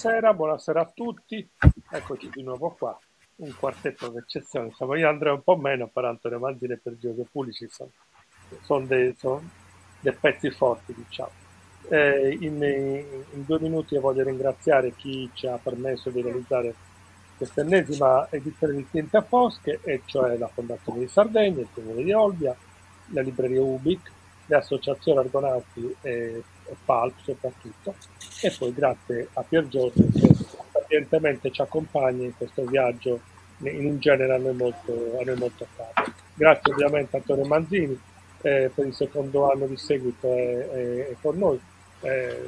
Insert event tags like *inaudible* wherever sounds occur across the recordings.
buonasera, buonasera a tutti. Eccoci di nuovo qua, un quartetto d'eccezione. Insomma, io andrei un po' meno per Antonio Manzini e per Giorgio Pulici, sono, sono, dei, sono dei pezzi forti, diciamo. Eh, in, in, due minuti io voglio ringraziare chi ci ha permesso di realizzare questa ennesima edizione di Tinte a Fosche, e cioè la Fondazione di Sardegna, il Comune di Olbia, la libreria Ubic, le associazioni Argonauti e, PALP soprattutto, e poi grazie a Pier Giorgio che pazientemente ci accompagna in questo viaggio in un genere a noi molto, a noi molto caro. Grazie ovviamente a Antonio Manzini eh, per il secondo anno di seguito è, è, è con noi, eh,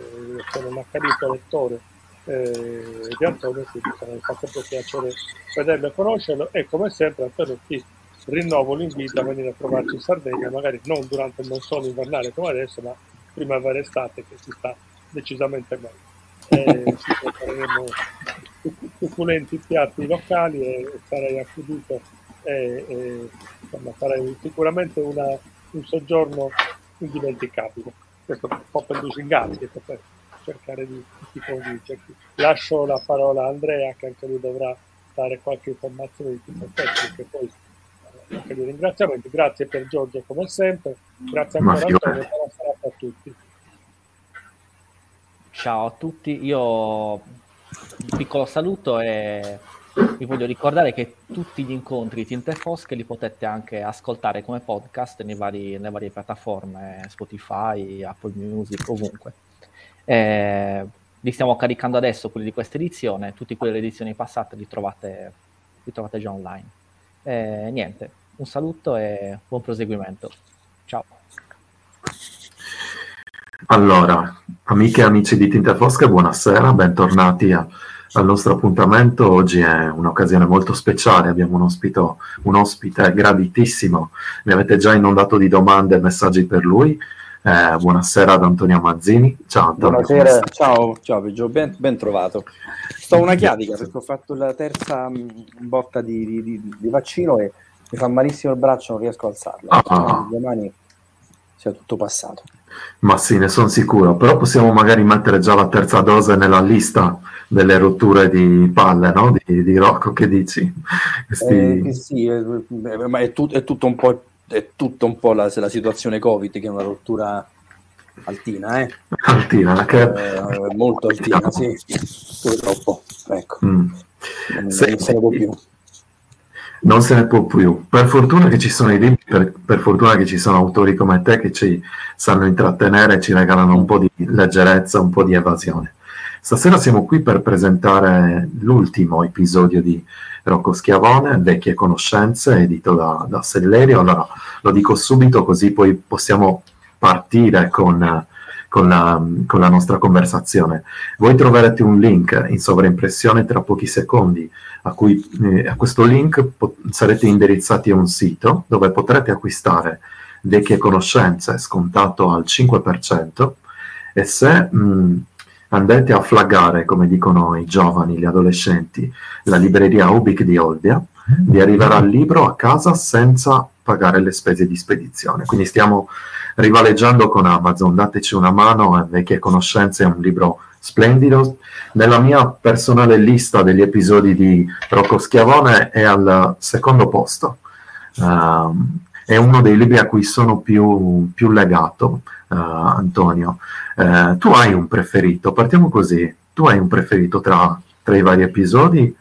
sono un accanito lettore eh, di Antonio, quindi mi fa sempre piacere vederlo e conoscerlo. E come sempre Antonio ti rinnovo l'invito a venire a trovarci in Sardegna, magari non durante il monsone invernale come adesso, ma primavera estate che si sta decisamente meglio. *laughs* Eh, prepareremo succulenti piatti locali e sarei accudito e, e insomma, farei sicuramente una, un soggiorno indimenticabile. Questo un po' per lusingare, per cercare di, di convincerti. Lascio la parola a Andrea che anche lui dovrà dare qualche informazione di tipo tecnico e poi anche di ringraziamenti. Grazie per Giorgio come sempre, grazie ancora a Antonio, buona serata a tutti. Ciao a tutti, io un piccolo saluto e vi voglio ricordare che tutti gli incontri Tinte Fosche li potete anche ascoltare come podcast nei vari, nelle varie piattaforme, Spotify, Apple Music, ovunque. Eh, li stiamo caricando adesso, quelli di questa edizione, tutti quelli delle edizioni passate li trovate, li trovate già online. Eh, niente, un saluto e buon proseguimento. Ciao. Allora, amiche e amici di Tinta Fosca, buonasera, bentornati a, al nostro appuntamento. Oggi è un'occasione molto speciale, abbiamo un, ospito, un ospite graditissimo, mi avete già inondato di domande e messaggi per lui. Eh, buonasera ad Antonio Mazzini. Ciao Antonio. Buonasera, ciao, ciao Peggio, ben, ben, trovato. Sto una chiadica perché ho fatto la terza mh, botta di, di, di, di, vaccino e mi fa malissimo il braccio, non riesco a alzarlo. Ah. Domani sia tutto passato. Ma sì, ne sono sicuro, però possiamo magari mettere già la terza dose nella lista delle rotture di palle, no? Di, di Rocco, che dici? Questi... Eh, sì, è, ma è, tut, è, tutto un po', è tutto un po' la, la, situazione Covid, che è una rottura altina, eh? Altina, che... Eh, molto altina, sì, purtroppo, ecco. Mm. Non, se ne può più non se ne può più. Per fortuna che ci sono i libri, per, per, fortuna che ci sono autori come te che ci sanno intrattenere e ci regalano un po' di leggerezza, un po' di evasione. Stasera siamo qui per presentare l'ultimo episodio di Rocco Schiavone, Vecchie Conoscenze, edito da, da Sellerio. Allora lo dico subito così poi possiamo partire con, con, la, con la nostra conversazione. Voi troverete un link in sovraimpressione tra pochi secondi a, cui, eh, a questo link po- sarete indirizzati a un sito dove potrete acquistare vecchie conoscenze scontato al 5% e se mh, andate a flaggare, come dicono i giovani, gli adolescenti, la libreria Ubic di Olbia, vi arriverà il libro a casa senza pagare le spese di spedizione. Quindi stiamo rivaleggiando con Amazon, dateci una mano, Vecchie Conoscenze è un libro splendido. Nella mia personale lista degli episodi di Rocco Schiavone è al secondo posto. Uh, è uno dei libri a cui sono più, più legato, uh, Antonio. Uh, tu hai un preferito? Partiamo così. Tu hai un preferito tra, tra i vari episodi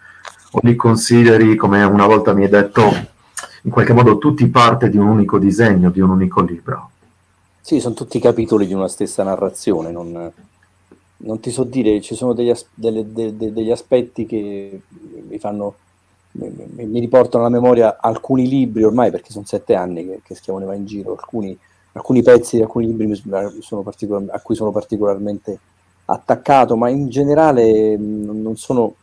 o li consideri, come una volta mi hai detto, in qualche modo tutti parte di un unico disegno, di un unico libro? Sì, sono tutti capitoli di una stessa narrazione, non, non ti so dire, ci sono degli, as- delle, de- de- degli aspetti che mi fanno, mi, mi, riportano alla memoria alcuni libri ormai, perché sono sette anni che, che Schiavone va in giro, alcuni, alcuni pezzi di alcuni libri particolar- a cui sono particolarmente attaccato, ma in generale non sono,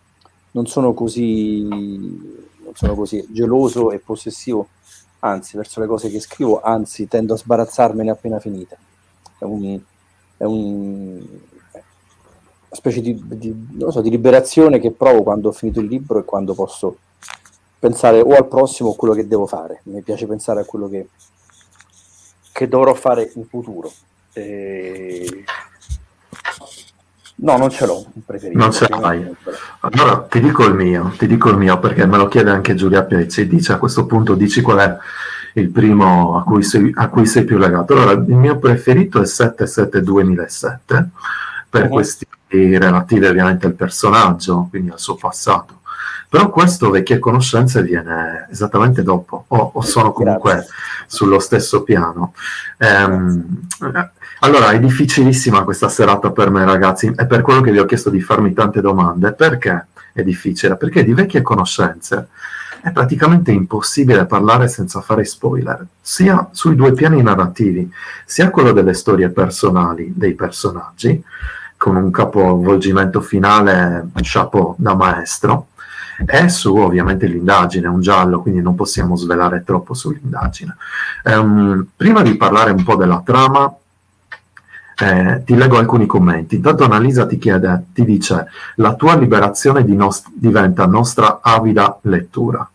non sono, così, non sono così geloso e possessivo, anzi, verso le cose che scrivo, anzi, tendo a sbarazzarmene appena finite. È un, è un, specie di, di, so, di, liberazione che provo quando ho finito il libro e quando posso pensare o al prossimo o a quello che devo fare. Mi piace pensare a quello che, che dovrò fare in futuro. E... No, non ce l'ho, un preferito. Non ce l'hai. Allora ti dico il mio, ti dico il mio perché me lo chiede anche Giulia Piezzi. Dice a questo punto, dici qual è il primo a cui sei, a cui sei più legato. Allora, il mio preferito è 77 2007 per uh-huh. questioni relative ovviamente al personaggio, quindi al suo passato. Però questo vecchie conoscenze viene esattamente dopo, o, o sono comunque Grazie. sullo stesso piano. Ehm, allora, è difficilissima questa serata per me, ragazzi, è per quello che vi ho chiesto di farmi tante domande. Perché è difficile? Perché di vecchie conoscenze è praticamente impossibile parlare senza fare spoiler, sia sui due piani narrativi, sia quello delle storie personali dei personaggi, con un capovolgimento finale chapeau da maestro, e su ovviamente l'indagine, un giallo, quindi non possiamo svelare troppo sull'indagine. Um, prima di parlare un po' della trama, eh, ti leggo alcuni commenti. Intanto Annalisa ti chiede, ti dice, la tua liberazione di nost- diventa nostra avida lettura.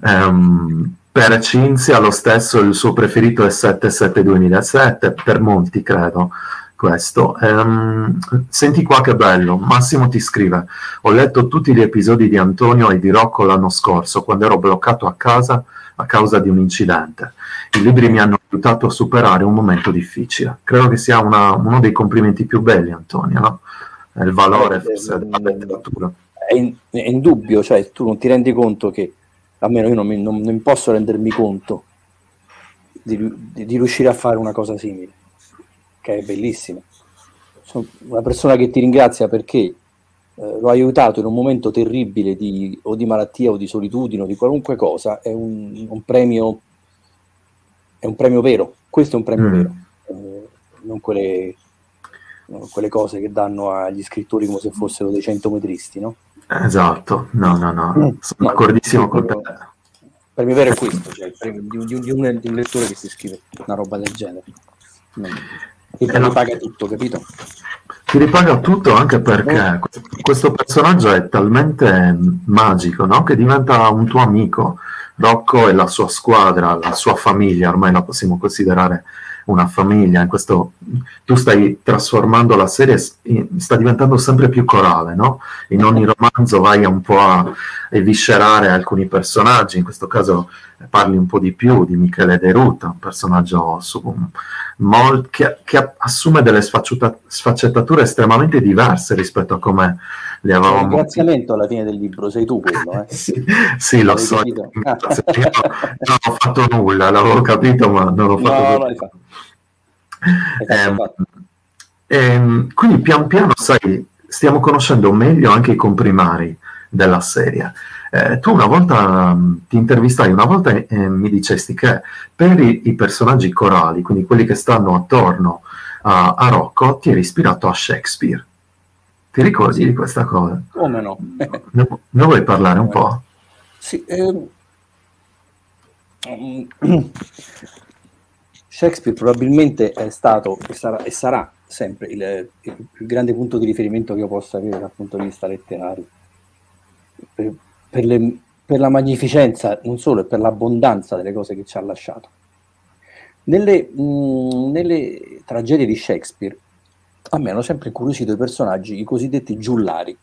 um, *laughs* per Cinzia lo stesso, il suo preferito è 77-2007, per molti credo questo. Um, senti qua che bello, Massimo ti scrive, ho letto tutti gli episodi di Antonio e di Rocco l'anno scorso, quando ero bloccato a casa a causa di un incidente. I libri mi hanno aiutato a superare un momento difficile. Credo che sia una, uno dei complimenti più belli, Antonio, no? Il valore eh, forse della letteratura. È, in, è indubbio, cioè tu non ti rendi conto che, almeno io non, mi, non, non posso rendermi conto di, di, di, riuscire a fare una cosa simile, che è bellissima. Sono una persona che ti ringrazia perché eh, l'ho aiutato in un momento terribile di, o di malattia o di solitudine o di qualunque cosa, è un, un premio è un premio vero, questo è un premio mm. vero, eh, non, quelle, non, quelle, cose che danno agli scrittori come se fossero dei centometristi, no? Esatto, no, no, no, mm. sono no, d'accordissimo con te. Il premio vero è questo, cioè il premio di, di, di, un, di, un, lettore che si scrive una roba del genere. E ti ripaga tutto, capito? Ti ripaga tutto anche perché questo personaggio è talmente magico, no? Che diventa un tuo amico Rocco e la sua squadra, la sua famiglia, ormai la possiamo considerare una famiglia, in questo, tu stai trasformando la serie, sta diventando sempre più corale, no? In ogni romanzo vai un po' a eviscerare alcuni personaggi, in questo caso parli un po' di più di Michele De Ruta, un personaggio su, molt, che, che, assume delle sfaccettature estremamente diverse rispetto a come le avevamo... Un ringraziamento alla fine del libro, sei tu quello, eh? *laughs* sì, sì lo so, *laughs* io non ho fatto nulla, l'avevo capito ma non ho fatto no, nulla. No, eh, eh, quindi pian piano, sai, stiamo conoscendo meglio anche i comprimari della serie. Eh, tu una volta mm, ti intervistai, una volta eh, mi dicesti che per i, i, personaggi corali, quindi quelli che stanno attorno a, a Rocco, ti eri ispirato a Shakespeare. Ti ricordi sì. di questa cosa? Come no? *laughs* ne, ne, vuoi parlare un po'? Sì. Ehm... *clears throat* Shakespeare probabilmente è stato e sarà, e sarà sempre il, il, il, grande punto di riferimento che io possa avere dal punto di vista letterario. Per, per, le, per la magnificenza, non solo, e per l'abbondanza delle cose che ci ha lasciato. Nelle, mh, nelle tragedie di Shakespeare a me hanno sempre incuriosito i personaggi, i cosiddetti giullari,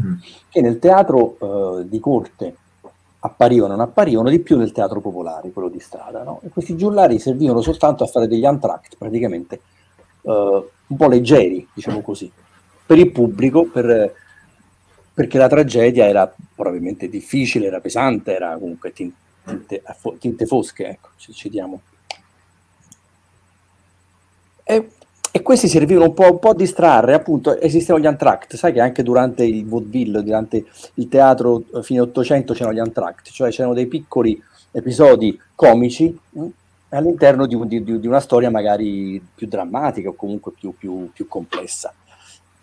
mm. che nel teatro eh, di corte apparivano, non apparivano di più nel teatro popolare, quello di strada. No? E questi giullari servivano soltanto a fare degli entr'acte, praticamente eh, un po' leggeri, diciamo così, per il pubblico, per, perché la tragedia era probabilmente difficile, era pesante, era comunque tinte, tinte, tinte fosche, ecco, ci, ci diamo. E e questi servivano un po', un po', a distrarre, appunto, esistevano gli entr'acte, sai che anche durante il vaudeville, durante il teatro eh, fine 800 c'erano gli entr'acte, cioè c'erano dei piccoli episodi comici mh, mm, all'interno di, di, di, una storia magari più drammatica o comunque più, più, più complessa.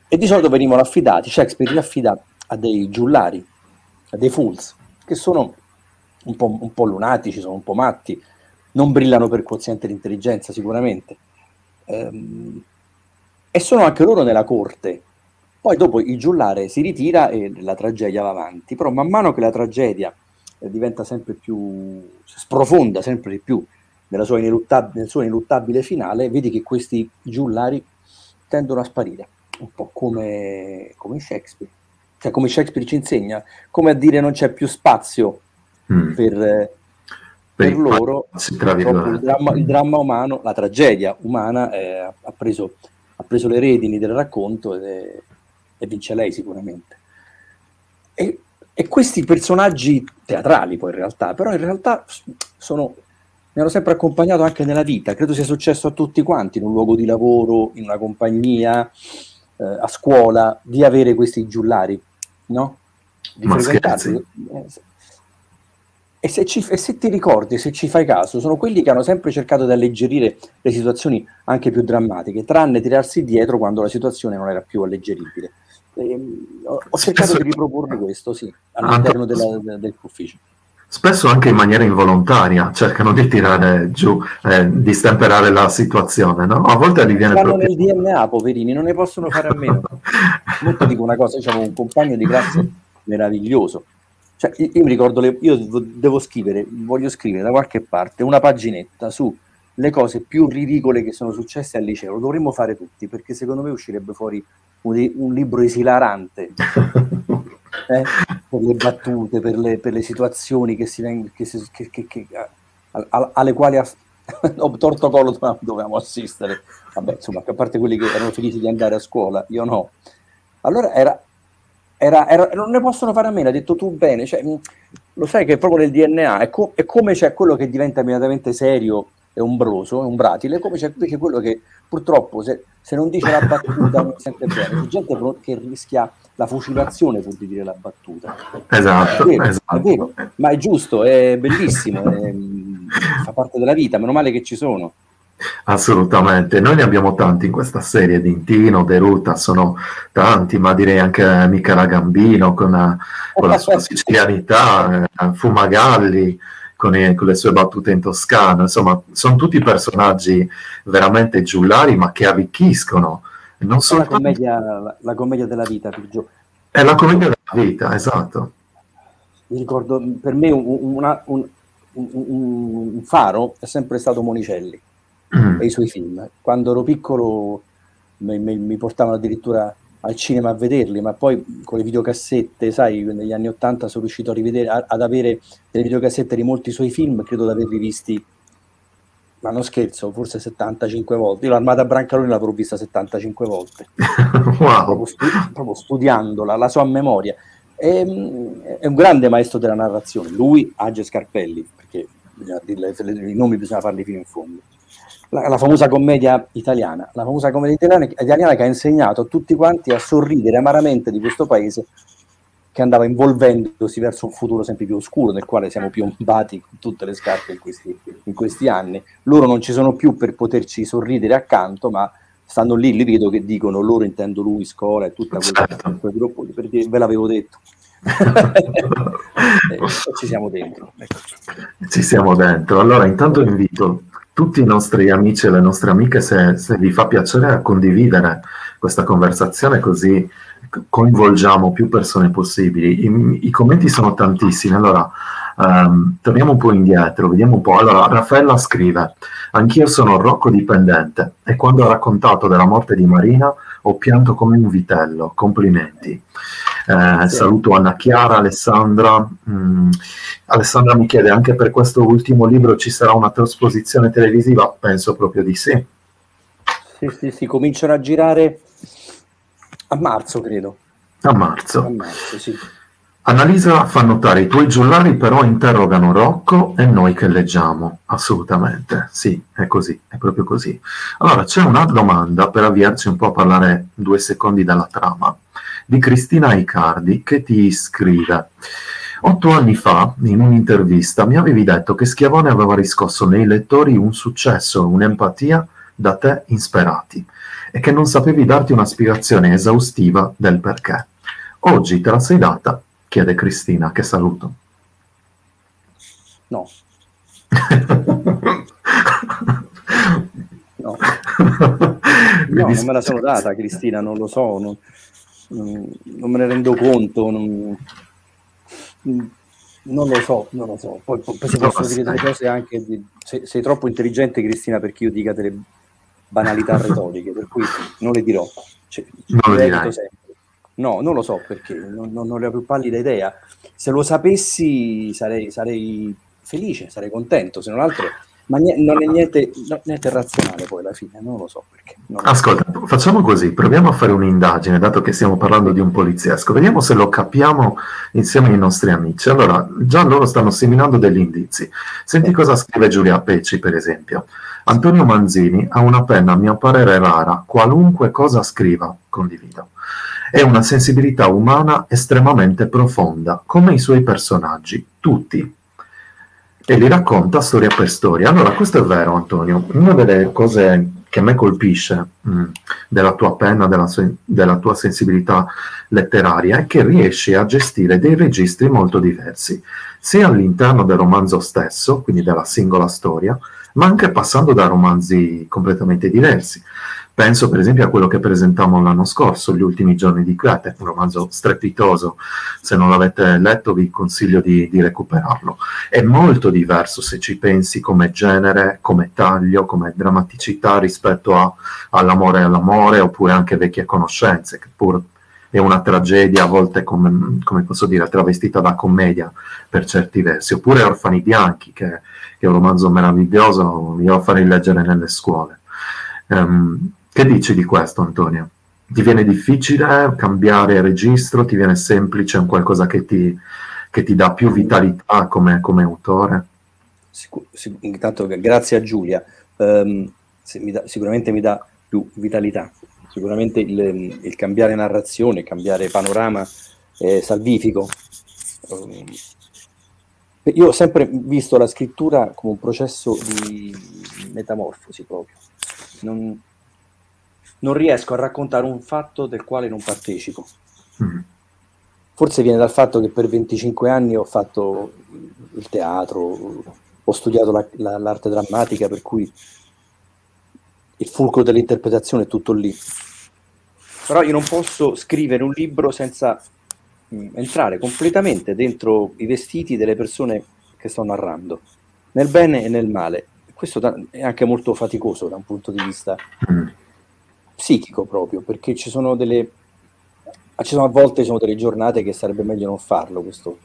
E di solito venivano affidati, Shakespeare li affida a dei giullari, a dei fools, che sono un po', un po' lunatici, sono un po' matti, non brillano per quoziente di intelligenza sicuramente, ehm, e sono anche loro nella corte. Poi dopo il giullare si ritira e la tragedia va avanti, però man mano che la tragedia eh, diventa sempre più, sprofonda sempre di più nel suo ineluttabile finale, vedi che questi giullari tendono a sparire, un po' come, come Shakespeare. Cioè, come Shakespeare ci insegna, come a dire non c'è più spazio Mm. per, per, Per i loro. il, dramma, il dramma umano, la tragedia umana eh, ha, preso, ha preso le redini del racconto è- e vince lei sicuramente. E, e questi personaggi teatrali poi in realtà, però in realtà sono, mi hanno sempre accompagnato anche nella vita, credo sia successo a tutti quanti, in un luogo di lavoro, in una compagnia, eh, a scuola, di avere questi giullari, no? Di Ma frequentarli. Eh, se- E se, ci- e se ti ricordi, se ci fai caso, sono quelli che hanno sempre cercato di alleggerire le situazioni anche più drammatiche, tranne tirarsi dietro quando la situazione non era più alleggeribile. Ehm, ho, ho cercato di riproporre questo, sì, all'interno della- de- del ufficio. Spesso anche in maniera involontaria cercano di tirare giù, eh, di stemperare la situazione, no? A volte diviene proprio... nel DNA, poverini, non ne possono fare a meno. Molto dico una cosa, diciamo, un compagno di classe meraviglioso. Cioè, io, io mi ricordo, le- io devo, devo scrivere, voglio scrivere da qualche parte una paginetta su le cose più ridicole che sono successe al liceo. Lo dovremmo fare tutti, perché secondo me uscirebbe fuori un, un libro esilarante *laughs* eh, per le battute, per le, per le situazioni che si veng- che si- che- che- che- a- a- alle quali ass- *laughs* ho torto collo dove- dovevamo assistere. Vabbè, insomma, a parte quelli che erano felici di andare a scuola, io no. Allora era, era- era- non ne possono fare a meno, hai detto tu bene, cioè, lo sai che è proprio nel DNA, è, co- è come c'è quello che diventa immediatamente serio e ombroso, è un bratile, come c'è invece quello che purtroppo se, se non dice la battuta non sente bene, c'è gente che rischia la fucilazione pur di dire la battuta. Esatto, È vero, esatto. è vero, ma è giusto, è bellissimo, è- fa parte della vita, meno male che ci sono. Assolutamente, noi ne abbiamo tanti in questa serie, Dintino, De Ruta, sono tanti, ma direi anche Michela Gambino con, eh, con la sua *laughs* sicilianità, eh, Fumagalli con, i- con le sue battute in toscano, insomma, sono tutti personaggi veramente giullari, ma che arricchiscono. Non È la commedia, la, la commedia della vita, Gio. È la commedia della vita, esatto. Mi ricordo, per me un, una- un- un- un- un faro è sempre stato Monicelli Mm. e i suoi film. Quando ero piccolo mi, mi- mi portavano addirittura al cinema a vederli, ma poi con le videocassette, sai, negli anni Ottanta sono riuscito a rivedere, a- ad avere delle videocassette di molti suoi film, credo di averli visti, ma non scherzo, forse 75 volte. Io l'Armata Brancalone l'avrò vista 75 volte. *laughs* Wow. proprio, stu- proprio studiandola, la sua memoria. Ehm, È, un grande maestro della narrazione, lui, Age Scarpelli, perché i nomi bisogna farli fino in fondo. La, la famosa commedia italiana, la famosa commedia italiana, italiana che ha insegnato a tutti quanti a sorridere amaramente di questo paese che andava involvendosi verso un futuro sempre più oscuro, nel quale siamo piombati con tutte le scarpe in questi, in questi anni. Loro non ci sono più per poterci sorridere accanto, ma stanno lì, li vedo che dicono loro intendo lui, scuola e tutto quel, Certo. quel gruppo, perché ve l'avevo detto. e, *laughs* e ci siamo dentro. Ecco. Ci siamo dentro. Allora, intanto invito tutti i nostri amici e le nostre amiche, se, se vi fa piacere, condividere questa conversazione così coinvolgiamo più persone possibili. I, i commenti sono tantissimi. Allora, ehm, torniamo un po' indietro, vediamo un po'. Allora, Raffaella scrive: Anch'io sono Rocco dipendente e quando ho raccontato della morte di Marina ho pianto come un vitello. Complimenti. Eh, Sì. Saluto Anna Chiara, Alessandra. Mm, Alessandra mi chiede anche per questo ultimo libro ci sarà una trasposizione televisiva? Penso proprio di sì. Sì, sì, sì, cominciano a girare a marzo, credo. A A marzo. marzo, sì. Annalisa fa notare i tuoi giullari però interrogano Rocco e noi che leggiamo. Assolutamente, sì, è così, è proprio così. Allora c'è una domanda per avviarci un po' a parlare due secondi della trama di Cristina Icardi che ti scrive. Otto anni fa, in un'intervista, mi avevi detto che Schiavone aveva riscosso nei lettori un successo, un'empatia da te insperati e che non sapevi darti una spiegazione esaustiva del perché. Oggi te la sei data? chiede Cristina, che saluto. No, *laughs* no. No, non me la sono data, Cristina, non lo so, non, non- me ne rendo conto, non, non lo so, non lo so. Poi, poi si No, possono dire delle cose anche di... sei, sei troppo intelligente, Cristina, perché io dica delle banalità retoriche, per cui non le dirò. Cioè, Non le sempre. No, non lo so perché, non, non- non ne ho più pallida idea. Se lo sapessi sarei, sarei felice, sarei contento, se non altro, ma nie- non è niente, niente razionale poi alla fine, non lo so perché. non lo so. Ascolta, facciamo così, proviamo a fare un'indagine, dato che stiamo parlando di un poliziesco, vediamo se lo capiamo insieme ai nostri amici. Allora, già loro stanno seminando degli indizi. Senti cosa scrive Giulia Pecci, per esempio. Antonio Manzini ha una penna, a mio parere, rara, qualunque cosa scriva, condivido. È una sensibilità umana estremamente profonda, come i suoi personaggi, tutti. E li racconta storia per storia. Allora, questo è vero, Antonio. Una delle cose che a me colpisce mh, della tua penna, della, se- della tua sensibilità letteraria, è che riesci a gestire dei registri molto diversi, sia all'interno del romanzo stesso, quindi della singola storia, ma anche passando da romanzi completamente diversi. Penso per esempio a quello che presentammo l'anno scorso, Gli ultimi giorni di Crete, un romanzo strepitoso. Se non l'avete letto vi consiglio di, di recuperarlo. È molto diverso se ci pensi come genere, come taglio, come drammaticità rispetto a- all'amore e all'amore, oppure anche vecchie conoscenze, che pur è una tragedia a volte come, come posso dire, travestita da commedia per certi versi, oppure Orfani Bianchi, che, che è un romanzo meraviglioso, io lo farei leggere nelle scuole. Ehm, che dici di questo, Antonio? Ti viene difficile cambiare registro? Ti viene semplice? È un qualcosa che ti, che ti dà più vitalità come, come autore? Sicu- sic- intanto grazie a Giulia, se mi dà- sicuramente mi dà più vitalità, sicuramente il, il cambiare narrazione, cambiare panorama è salvifico. Ehm, io ho sempre visto la scrittura come un processo di metamorfosi proprio. Non, non riesco a raccontare un fatto del quale non partecipo. Mm. Forse viene dal fatto che per 25 anni ho fatto il teatro, ho studiato la- la- l'arte drammatica, per cui il fulcro dell'interpretazione è tutto lì. Però io non posso scrivere un libro senza mh, entrare completamente dentro i vestiti delle persone che sto narrando, nel bene e nel male. Questo da- è anche molto faticoso da un punto di vista Mm. Psichico proprio, perché ci sono delle ci sono a volte ci sono delle giornate che sarebbe meglio non farlo questo,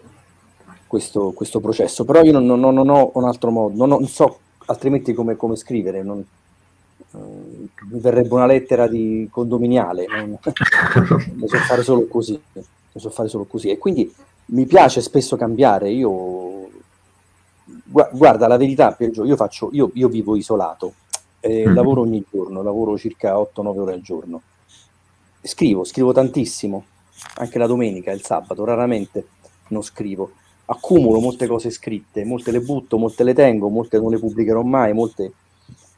questo, questo processo, però io non, non- non ho un altro modo, non, non so altrimenti come, come scrivere, non- eh, mi verrebbe una lettera di condominiale, non, *laughs* ne so fare solo così, ne so fare solo così. E quindi mi piace spesso cambiare, io gua- guarda la verità Piergio, io faccio, io, io vivo isolato, eh, Mm. lavoro ogni giorno, lavoro circa 8-9 ore al giorno. Scrivo, scrivo tantissimo, anche la domenica, il sabato, raramente non scrivo. Accumulo molte cose scritte, molte le butto, molte le tengo, molte non le pubblicherò mai, molte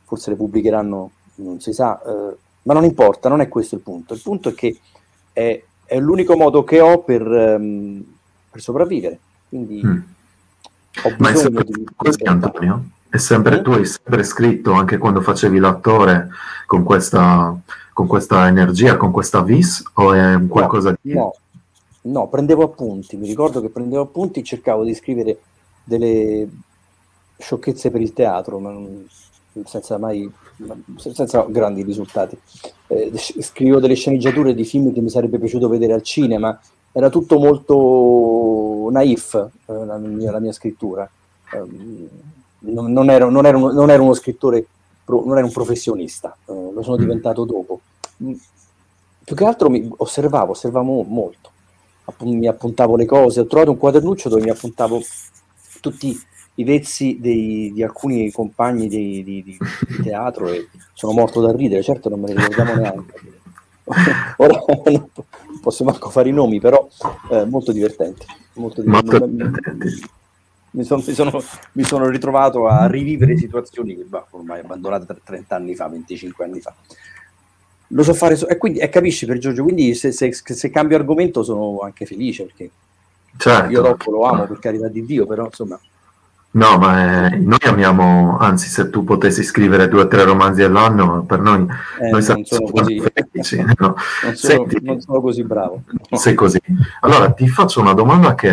forse le pubblicheranno, non si sa, eh, ma non importa, non è questo il punto. Il punto è che è, è l'unico modo che ho per, ehm, per sopravvivere. Quindi Mm. ho Ma è bisogno sempre di... così, Antonio? È sempre, Eh? tu hai sempre scritto, anche quando facevi l'attore, con questa, con questa energia, con questa vis, o è qualcosa di... No, no, prendevo appunti, mi ricordo che prendevo appunti, cercavo di scrivere delle sciocchezze per il teatro, ma non- senza mai senza grandi risultati. Eh, sc- scrivevo delle sceneggiature di film che mi sarebbe piaciuto vedere al cinema, era tutto molto naif eh, la, mia, la mia scrittura. Ehm, non, non ero, non ero uno, non ero uno scrittore, pro- non ero un professionista, eh, lo sono Mm. diventato dopo. Mm, Più che altro mi osservavo, osservavo molto, Appu- mi appuntavo le cose, ho trovato un quadernuccio dove mi appuntavo tutti i vezzi dei- di alcuni compagni di, di- di- teatro e sono morto da ridere, certo non me ne ricordiamo neanche. *laughs* Ora non po- posso manco fare i nomi, però eh, molto divertenti. Molto Molto divertenti. Mi, son- mi sono, mi sono ritrovato a rivivere situazioni che bah, ormai abbandonate tre- 30 anni fa, 25 anni fa. Lo so fare, so- e quindi e capisci per Giorgio, quindi se, se- se cambio argomento sono anche felice perché Certo. io Rocco lo amo per carità di Dio, però insomma No, ma eh, noi amiamo, anzi, se tu potessi scrivere due o tre romanzi all'anno, per noi, eh, noi così, felici. no? non sono, Senti, non sono così bravo. sei così. Allora, ti faccio una domanda che,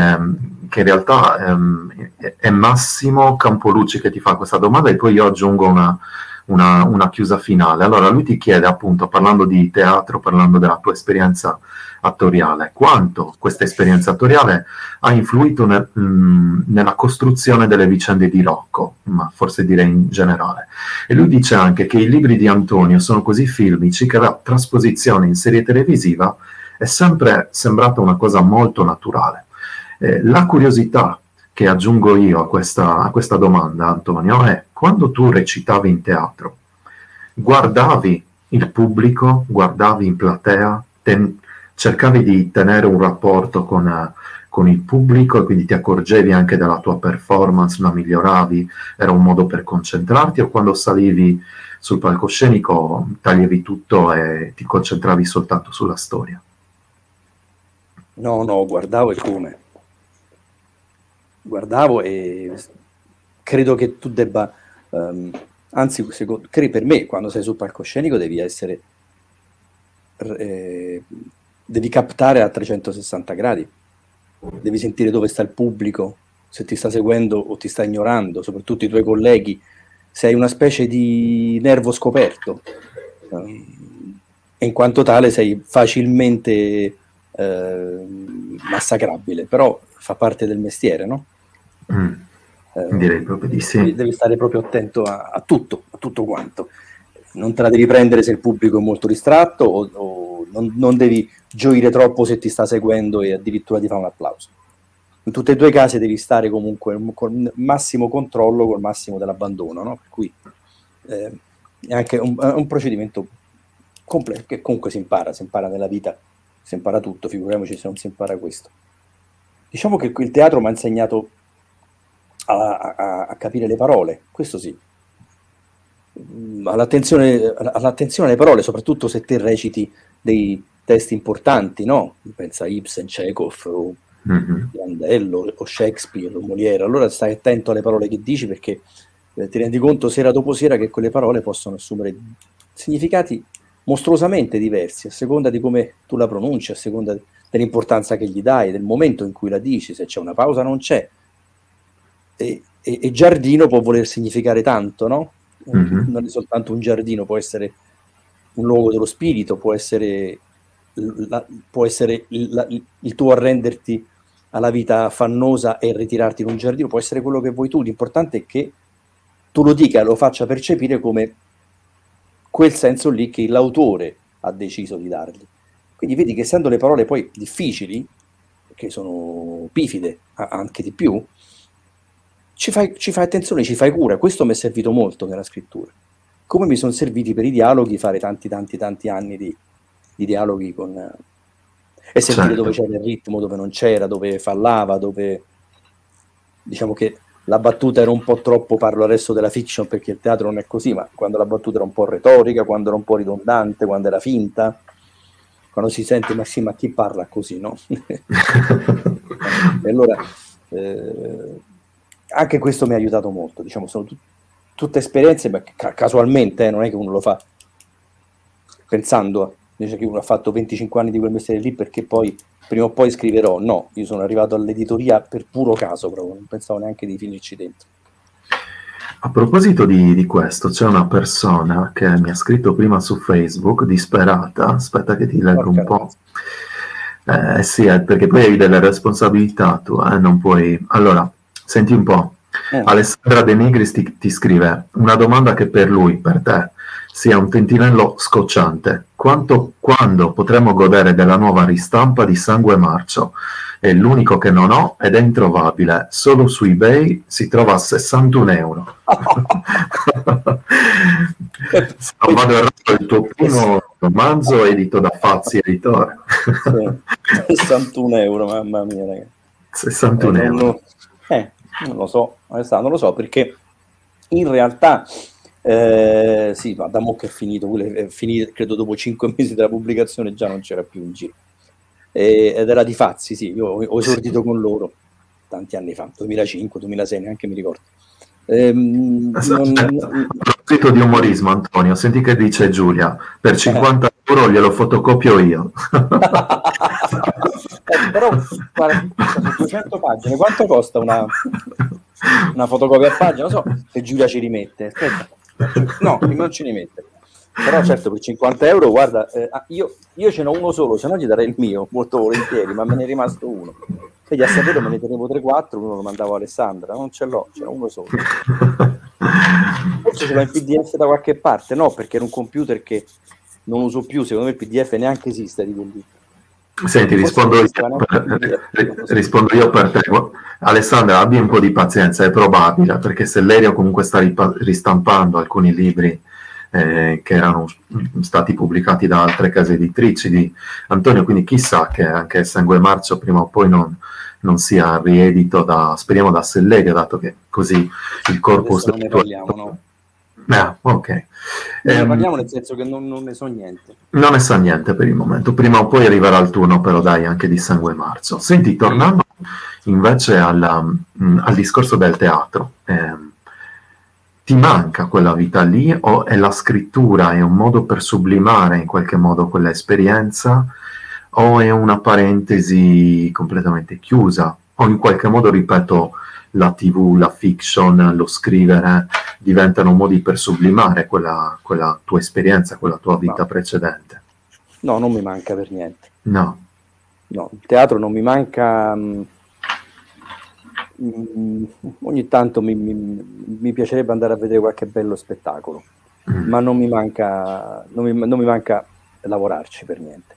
che in realtà ehm, è- Massimo Campolucci che ti fa questa domanda e poi io aggiungo una, una, una, chiusa finale. Allora lui ti chiede appunto, parlando di teatro, parlando della tua esperienza attoriale, quanto questa esperienza attoriale ha influito nel, mh, mm, nella costruzione delle vicende di Rocco, ma forse direi in generale. E lui dice anche che i libri di Antonio sono così filmici che la trasposizione in serie televisiva è sempre sembrata una cosa molto naturale. Eh, la curiosità che aggiungo io a questa, a questa domanda, Antonio, è quando tu recitavi in teatro, guardavi il pubblico, guardavi in platea, ten, cercavi di tenere un rapporto con, uh, con, il pubblico e quindi ti accorgevi anche della tua performance, la miglioravi, era un modo per concentrarti o quando salivi sul palcoscenico taglievi tutto e ti concentravi soltanto sulla storia? No, no, guardavo e come guardavo e credo che tu debba, um, anzi, secondo, per me, quando sei sul palcoscenico devi essere, eh, devi captare a 360 gradi, devi sentire dove sta il pubblico, se ti sta seguendo o ti sta ignorando, soprattutto i tuoi colleghi, sei una specie di nervo scoperto um, e in quanto tale sei facilmente eh, massacrabile, però fa parte del mestiere, no? Mm. Eh, Direi proprio di sì. Devi stare proprio attento a, a, tutto, a tutto quanto. Non te la devi prendere se il pubblico è molto distratto o, o non, non, devi gioire troppo se ti sta seguendo e addirittura ti fa un applauso. In tutte e due i casi devi stare comunque con massimo controllo, col massimo dell'abbandono, no? Per cui eh, è anche un, un procedimento complesso che comunque si impara, si impara nella vita, si impara tutto, figuriamoci se non si impara questo. Diciamo che il teatro mi ha insegnato a, a, a capire le parole, questo sì. Mm, all'attenzione, all'attenzione alle parole, soprattutto se te reciti dei testi importanti, no? Pensa a Ibsen, Chekhov, o mm-hmm. Pirandello, o Shakespeare, o Molière. Allora stai attento alle parole che dici perché eh, ti rendi conto sera dopo sera che quelle parole possono assumere significati mostruosamente diversi a seconda di come tu la pronunci, a seconda dell'importanza che gli dai, del momento in cui la dici, se c'è una pausa non c'è, e, e, e, giardino può voler significare tanto, no? Mm-hmm. Non è soltanto un giardino, può essere un luogo dello spirito, può essere, la, può essere la, il tuo arrenderti alla vita fannosa e ritirarti in un giardino, può essere quello che vuoi tu, l'importante è che tu lo dica, lo faccia percepire come quel senso lì che l'autore ha deciso di dargli. Quindi vedi che essendo le parole poi difficili, che sono pifide anche di più, ci fai, ci fai attenzione, ci fai cura. Questo mi è servito molto nella scrittura. Come mi sono serviti per i dialoghi, fare tanti, tanti, tanti anni di, di dialoghi con... E sentire certo. dove c'era il ritmo, dove non c'era, dove fallava, dove... Diciamo che la battuta era un po' troppo, parlo adesso della fiction perché il teatro non è così, ma quando la battuta era un po' retorica, quando era un po' ridondante, quando era finta, quando si sente ma sì, ma chi parla così, no? *laughs* e allora eh, anche questo mi ha aiutato molto, diciamo, sono tut- tutte esperienze, ma ca- casualmente, eh, non è che uno lo fa pensando, invece che uno ha fatto 25 anni di quel mestiere lì perché poi prima o poi scriverò, no, io sono arrivato all'editoria per puro caso proprio, non pensavo neanche di finirci dentro. A proposito di, di, questo, c'è una persona che mi ha scritto prima su Facebook, disperata, aspetta che ti leggo un po'. Eh sì, eh, perché poi hai delle responsabilità tu, eh, non puoi... Allora, Senti un po'. Eh. Alessandra De Nigris ti, ti, scrive una domanda che per lui, per te, sia un tentinello scocciante. Quanto, quando potremo godere della nuova ristampa di Sangue Marcio? È l'unico che non ho ed è introvabile. Solo su eBay si trova a 61 euro. Se non vado errato, il tuo primo romanzo edito da Fazzi Editore. sì. *laughs* 61 euro, mamma mia, ragazzi. 61 eh, euro. Eh, non lo so, non lo so perché in realtà eh, sì, ma da mo che è finito, è finito, credo dopo cinque *laughs* mesi della pubblicazione già non c'era più in giro. E, ed era di Fazzi, sì, io ho, esordito con loro tanti anni fa, 2005, 2006, neanche mi ricordo. Ehm, non, non... scritto di umorismo, Antonio. Senti che dice Giulia: per 50 euro glielo fotocopio io. *laughs* eh, però guarda, 200 pagine, quanto costa una, una fotocopia a pagina? Non so se Giulia ci rimette. Aspetta. No, non ce ne mette. Però certo per 50 euro, guarda, eh, ah, io, io ce n'ho uno solo, se no gli darei il mio, molto volentieri, ma me ne è rimasto uno. Quindi a sapere me ne tenevo 3-4, uno lo mandavo a Alessandra, non ce l'ho, ce n'ho uno solo. Forse ce l'ho in PDF da qualche parte, no, perché era un computer che non uso più, secondo me il PDF neanche esiste di quel Senti, rispondo io, per, rispondo io, per, te. Alessandra, abbi un po' di pazienza, è probabile, perché se Lerio comunque sta ristampando alcuni libri eh, che erano stati pubblicati da altre case editrici di Antonio, quindi chissà che anche Sangue Marcio prima o poi non, non sia riedito da, speriamo da Selleria, dato che così il corpus... Non ne parliamo, no? Ah, ok. Ehm, parliamo nel senso che non, non, ne so niente. Non ne sa niente per il momento. Prima o poi arriverà il turno, però dai, anche di Sangue Marzo. Senti, tornando invece alla, mh, mm, al discorso del teatro, ehm, ti manca quella vita lì o è la scrittura, è un modo per sublimare in qualche modo quell'esperienza o è una parentesi completamente chiusa o in qualche modo, ripeto, la tv, la fiction, lo scrivere diventano modi per sublimare quella, quella tua esperienza, quella tua vita no. precedente. No, non mi manca per niente. No. No, il teatro non mi manca. Mh, mm, mh, mm, ogni tanto mi, mi, mi, piacerebbe andare a vedere qualche bello spettacolo, mm. ma non mi manca, non mi, non mi manca lavorarci per niente.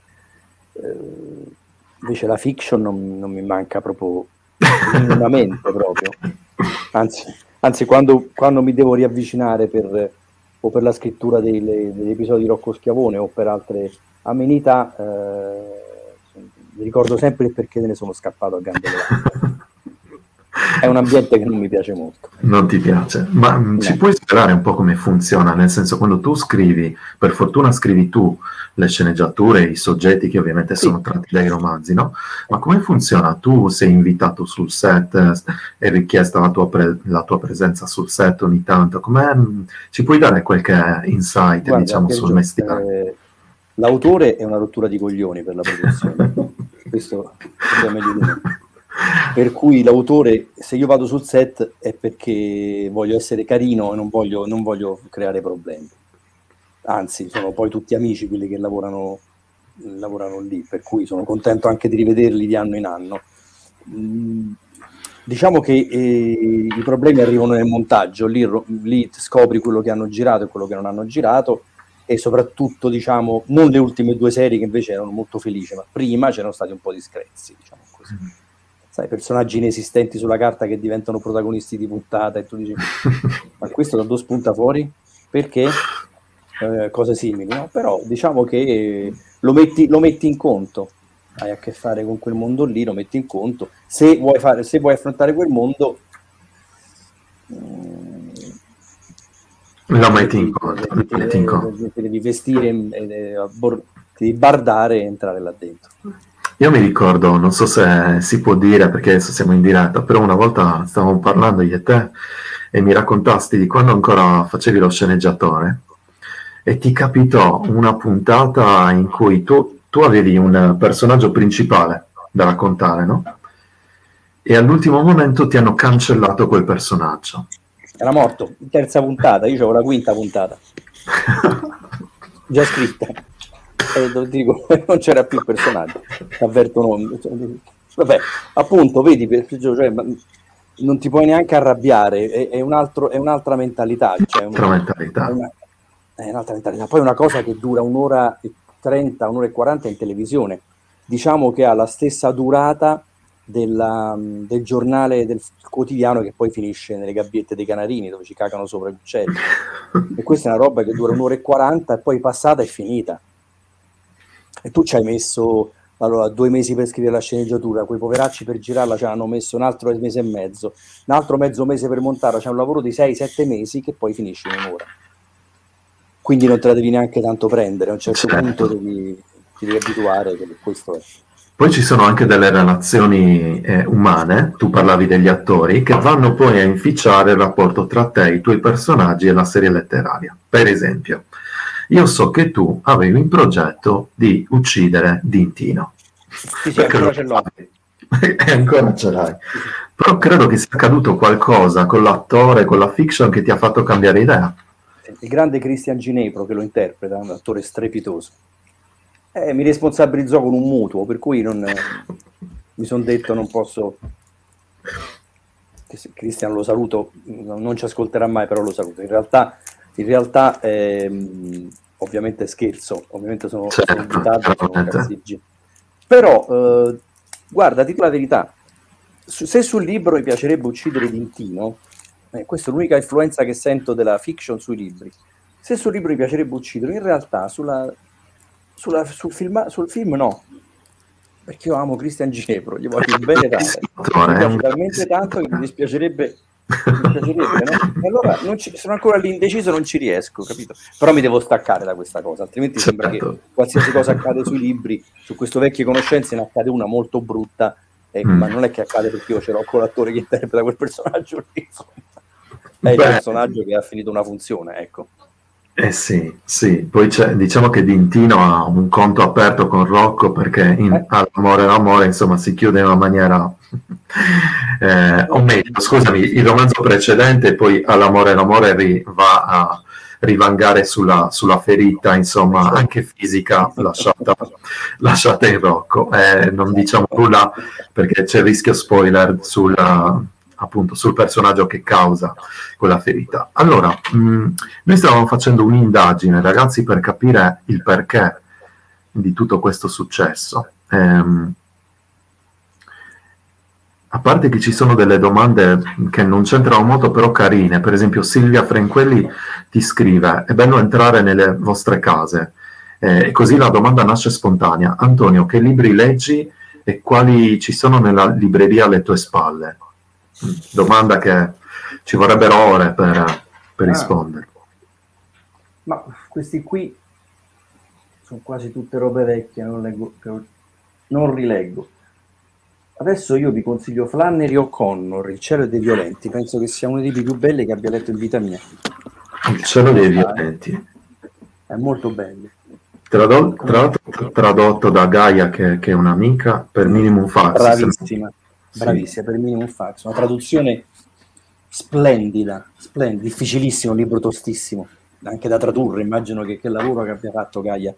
Eh, invece la fiction non, non mi manca proprio minimamente proprio. Anzi, anzi quando, quando, mi devo riavvicinare per, o per la scrittura delle, degli episodi di Rocco Schiavone o per altre amenità, eh, mi ricordo sempre perché ne sono scappato a gambe *laughs* È un ambiente che non mi piace molto. Non ti piace, ma mm, no. ci puoi spiegare un po' come funziona? Nel senso, quando tu scrivi, per fortuna scrivi tu le sceneggiature, i soggetti che ovviamente sì. sono tratti dai romanzi, no? Ma come funziona? Tu sei invitato sul set, è richiesta la tua, pre- la tua presenza sul set ogni tanto, Com'è? Mm, ci puoi dare qualche insight, Guarda, diciamo, sul mestiere? Eh, l'autore è una rottura di coglioni per la produzione, *laughs* questo è meglio dire. Per cui l'autore, se io vado sul set, è perché voglio essere carino e non voglio, non voglio creare problemi anzi sono poi tutti amici quelli che lavorano, lavorano lì, per cui sono contento anche di rivederli di anno in anno. Mm, diciamo che eh, i problemi arrivano nel montaggio, lì, lì, scopri quello che hanno girato e quello che non hanno girato e soprattutto diciamo non le ultime due serie che invece erano molto felici, ma prima c'erano stati un po' discrezzi, diciamo così. Sai, personaggi inesistenti sulla carta che diventano protagonisti di puntata e tu dici *laughs* ma questo da dove spunta fuori? Perché? Eh, cose simili, no? però diciamo che lo metti, lo metti in conto, hai a che fare con quel mondo lì, lo metti in conto, se vuoi, fare, se vuoi affrontare quel mondo... Lo metti in conto, lo metti in conto. Devi vestire, ti devi bardare e entrare là dentro. Io mi ricordo, non so se si può dire perché adesso siamo in diretta, però una volta stavamo parlando io e te e mi raccontasti di quando ancora facevi lo sceneggiatore e ti capitò una puntata in cui tu, tu avevi un personaggio principale da raccontare, no? E all'ultimo momento ti hanno cancellato quel personaggio. Era morto, terza puntata, io avevo la quinta puntata. *laughs* Già scritta. E dico, *laughs* non c'era più il personaggio. Avverto non. Vabbè, appunto, vedi, cioè, non ti puoi neanche arrabbiare, è, è, un altro, è un'altra mentalità. Cioè una, mentalità. Una, è un'altra mentalità. Poi una cosa che dura un'ora e 30, un'ora e 40 in televisione, diciamo che ha la stessa durata della, del giornale del quotidiano che poi finisce nelle gabbiette dei canarini dove ci cagano sopra gli uccelli. *laughs* E questa è una roba che dura un'ora e 40 e poi passata è finita. E tu ci hai messo allora, due mesi per scrivere la sceneggiatura, quei poveracci per girarla ci hanno messo un altro mese e mezzo, un altro mezzo mese per montarla, c'è un lavoro di 6-7 mesi che poi finisce in un'ora quindi non te la devi neanche tanto prendere, a un certo certo. punto devi, ti devi abituare questo è. Poi ci sono anche delle relazioni eh, umane, tu parlavi degli attori, che vanno poi a inficiare il rapporto tra te, i tuoi personaggi e la serie letteraria. Per esempio, io so che tu avevi in progetto di uccidere Dintino. Sì, sì, ancora ce l'ho. e *laughs* ancora ce l'hai. Però credo che sia accaduto qualcosa con l'attore, con la fiction che ti ha fatto cambiare idea. il grande Christian Ginepro che lo interpreta, un attore strepitoso, eh, mi responsabilizzò con un mutuo, per cui non, mi sono detto non posso... Cristian lo saluto, non ci ascolterà mai, però lo saluto. In realtà, in realtà ehm, ovviamente scherzo, ovviamente sono, certo, sono invitato, sono Però, eh, guarda, dico la verità, se sul libro mi piacerebbe uccidere Dintino, eh, questa è l'unica influenza che sento della fiction sui libri, se sul libro mi piacerebbe uccidere, in realtà sulla, sulla, sul, film, sul film no, perché io amo Cristian Ginepro, gli voglio bene tanto, mi piace talmente tanto che mi dispiacerebbe mi piacerebbe, no? E allora ci, sono ancora lì indeciso, non ci riesco, capito? Però mi devo staccare da questa cosa, altrimenti certo. sembra che certo. qualsiasi cosa accade sui libri, su questo vecchie conoscenze ne accade una molto brutta, eh, mm. ma non è che accade perché io ce l'ho con l'attore che interpreta quel personaggio lì. È il personaggio che ha finito una funzione, ecco. Eh sì, sì, poi diciamo che Dintino ha un conto aperto con Rocco perché in eh. All'amore l'amore insomma si chiude in una maniera eh, o meglio, scusami, il romanzo precedente poi all'amore l'amore ri, va a rivangare sulla, sulla, ferita insomma anche fisica lasciata, lasciata in Rocco eh, non diciamo nulla perché c'è il rischio spoiler sulla appunto sul personaggio che causa quella ferita. Allora, mh, mm, noi stavamo facendo un'indagine, ragazzi, per capire il perché di tutto questo successo. Ehm, a parte che ci sono delle domande che non c'entrano molto, però carine. Per esempio, Silvia Frenquelli ti scrive: È bello entrare nelle vostre case. Eh, e così la domanda nasce spontanea. Antonio, che libri leggi e quali ci sono nella libreria alle tue spalle? domanda che ci vorrebbero ore per, per ah. rispondere. Ma questi qui sono quasi tutte robe vecchie, non, leggo, non rileggo. Adesso io vi consiglio Flannery O'Connor, Il cielo dei violenti, penso che sia uno dei più belli che abbia letto in vita mia. Il cielo dei violenti. È molto bello. Tradotto, tradotto, tradotto da Gaia, che, che, è un'amica, per minimum fax. Bravissima bravissima, per minimum fax, una traduzione splendida, splendida, difficilissimo, un libro tostissimo, anche da tradurre, immagino che, che lavoro che abbia fatto Gaia.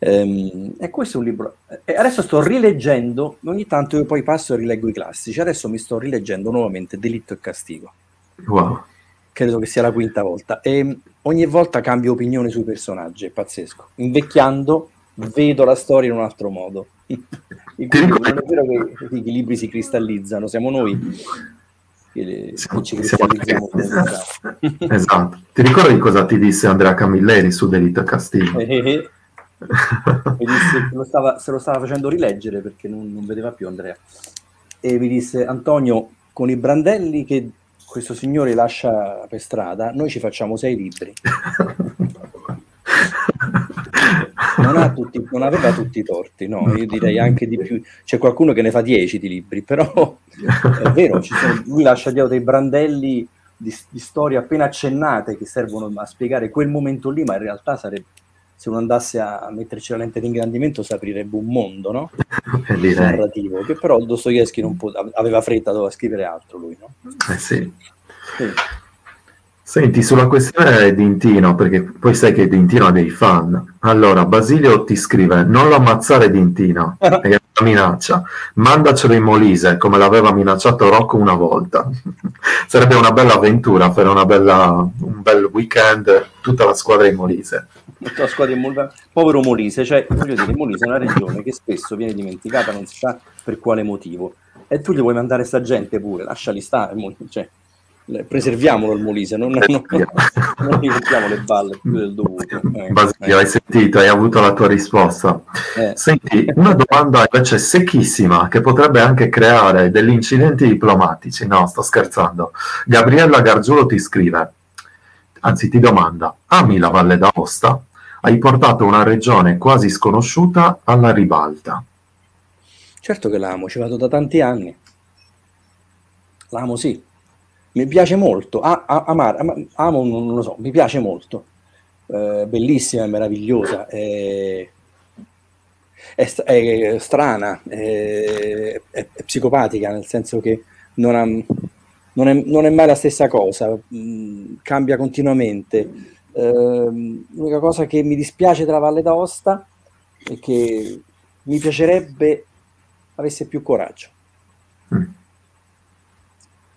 Ehm, e questo è un libro. E adesso sto rileggendo, ogni tanto io poi passo e rileggo i classici. Adesso mi sto rileggendo nuovamente Delitto e Castigo. Wow. Credo che sia la quinta volta. E ogni volta cambio opinione sui personaggi, è pazzesco. Invecchiando vedo la storia in un altro modo. *laughs* Quindi non è vero che i libri si cristallizzano, siamo noi che, le, siamo, ci cristallizziamo. *laughs* esatto. Ti ricordi cosa ti disse Andrea Camilleri su Delitto Castigo? Eh. disse, lo stava, se lo stava facendo rileggere perché non, non vedeva più Andrea. E mi disse Antonio, con i brandelli che questo signore lascia per strada, noi ci facciamo sei libri. non, tutti, non, aveva tutti i torti, no, io direi anche di più. C'è qualcuno che ne fa dieci di libri, però è vero, sono, lui lascia dietro dei brandelli di, di, storie appena accennate che servono a spiegare quel momento lì, ma in realtà sarebbe, se uno andasse a metterci la lente di ingrandimento si aprirebbe un mondo, no? narrativo, che però Dostoevsky non può, aveva fretta, doveva scrivere altro lui, no? Eh sì. sì. Senti, sulla questione di Intino, perché poi sai che Dintino ha dei fan. Allora, Basilio ti scrive: Non lo ammazzare Dintino, *laughs* è una minaccia. Mandacelo in Molise, come l'aveva minacciato Rocco una volta. *laughs* Sarebbe una bella avventura, fare una bella, un bel weekend, tutta la squadra in Molise. La squadra in Molise. Povero Molise, cioè, voglio dire, Molise è una regione che spesso viene dimenticata, non si sa per quale motivo. E tu gli vuoi mandare sta gente pure, lasciali stare, cioè preserviamolo il Molise, non, non, non, non gli mettiamo le balle più del dovuto. Eh, Basilio, eh. hai sentito, hai avuto la tua risposta. Eh. Senti, una domanda invece secchissima che potrebbe anche creare degli incidenti diplomatici. No, sto scherzando. Gabriella Gargiulo ti scrive, anzi ti domanda, ami la Valle d'Aosta? Hai portato una regione quasi sconosciuta alla ribalta. Certo che l'amo, ci vado da tanti anni. L'amo sì, mi piace molto, a, a, amare, am, amo, non lo so, mi piace molto, eh, bellissima, meravigliosa, è, è, è strana, è, è, psicopatica, nel senso che non, ha, non, non, è, mai la stessa cosa, mh, cambia continuamente, Ehm, l'unica cosa che mi dispiace della Valle d'Aosta è che mi piacerebbe avesse più coraggio. Mm.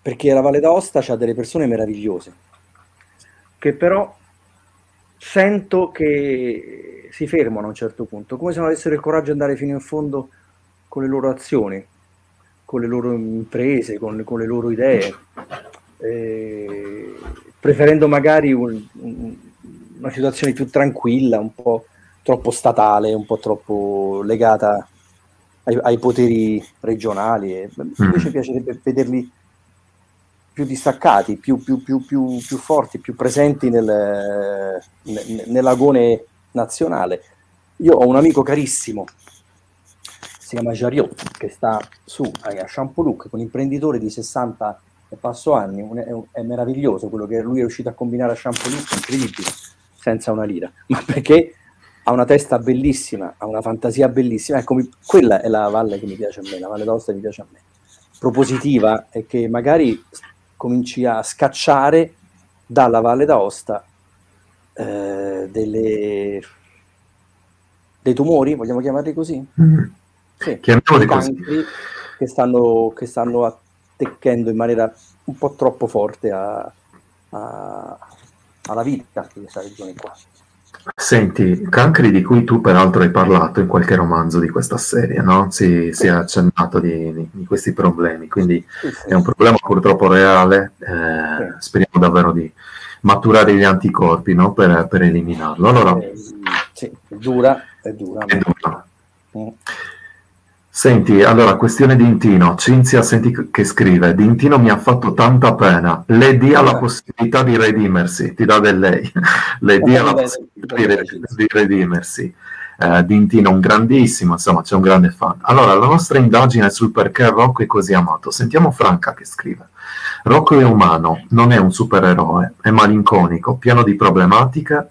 Perché la Valle d'Aosta ha delle persone meravigliose, che però sento che si fermano a un certo punto, come se non avessero il coraggio di andare fino in fondo con le loro azioni, con le loro imprese, con, con le loro idee, eh, preferendo magari un, un, una situazione più tranquilla, un po' troppo statale, un po' troppo legata ai, ai poteri regionali. E, mm. invece piacerebbe vederli più distaccati, più, più, più, più, più forti, più presenti nel, nell'agone nazionale. Io ho un amico carissimo, si chiama Jariot, che sta su a Champoluc, un imprenditore di 60 e passo anni, un, è, è, meraviglioso quello che lui è riuscito a combinare a Champoluc, incredibile, senza una lira, *laughs* ma perché ha una testa bellissima, ha una fantasia bellissima, ecco, mi, quella è la valle che mi piace a me, la Valle d'Aosta mi piace a me, propositiva e che magari cominci a scacciare dalla Valle d'Aosta eh, delle, dei tumori, vogliamo chiamarli così? Mm. Sì, cancri che stanno, che stanno attecchendo in maniera un po' troppo forte a, a, alla vita di questa regione qua. Senti, cancri di cui tu peraltro hai parlato in qualche romanzo di questa serie, no? Si, si è accennato di, di, di, questi problemi, quindi sì, sì. è un problema purtroppo reale, eh, speriamo davvero di maturare gli anticorpi no? per, per, eliminarlo. Allora, eh, sì, è dura, è dura. È dura. Mm. Senti, allora, questione di Intino. Cinzia, senti che scrive, Dintino mi ha fatto tanta pena, le dia la possibilità di redimersi, ti dà del lei, *laughs* le dia la possibilità di, di redimersi. Eh, Dintino un grandissimo, insomma, c'è un grande fan. Allora, la nostra indagine sul perché Rocco è così amato. Sentiamo Franca che scrive. Rocco è umano, non è un supereroe, è malinconico, pieno di problematiche,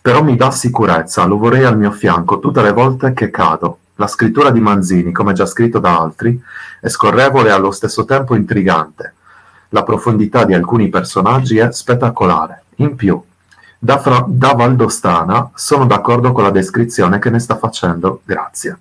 però mi dà sicurezza, lo vorrei al mio fianco tutte le volte che cado la scrittura di Manzini, come già scritto da altri, è scorrevole e allo stesso tempo intrigante. La profondità di alcuni personaggi è spettacolare. In più, da, Fra- da Valdostana sono d'accordo con la descrizione che ne sta facendo. Grazie.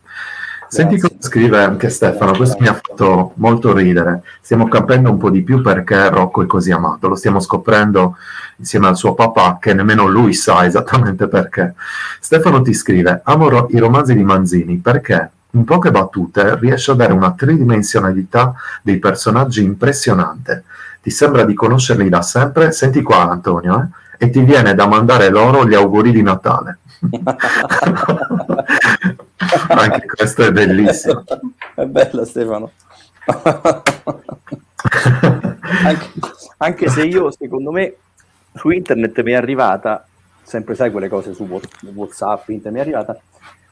Senti cosa scrive anche Stefano, questo mi ha fatto molto ridere. Stiamo capendo un po' di più perché Rocco è così amato, lo stiamo scoprendo insieme al suo papà, che nemmeno lui sa esattamente perché. Stefano ti scrive: Amo ro- i romanzi di Manzini perché in poche battute riesce a dare una tridimensionalità dei personaggi impressionante. Ti sembra di conoscerli da sempre? Senti qua, Antonio, eh? e ti viene da mandare loro gli auguri di Natale. *laughs* *laughs* Anche questo è bellissimo. *laughs* È bello Stefano. *laughs* anche, anche, se io, secondo me, su internet mi è arrivata, sempre sai quelle cose su WhatsApp, internet, mi è arrivata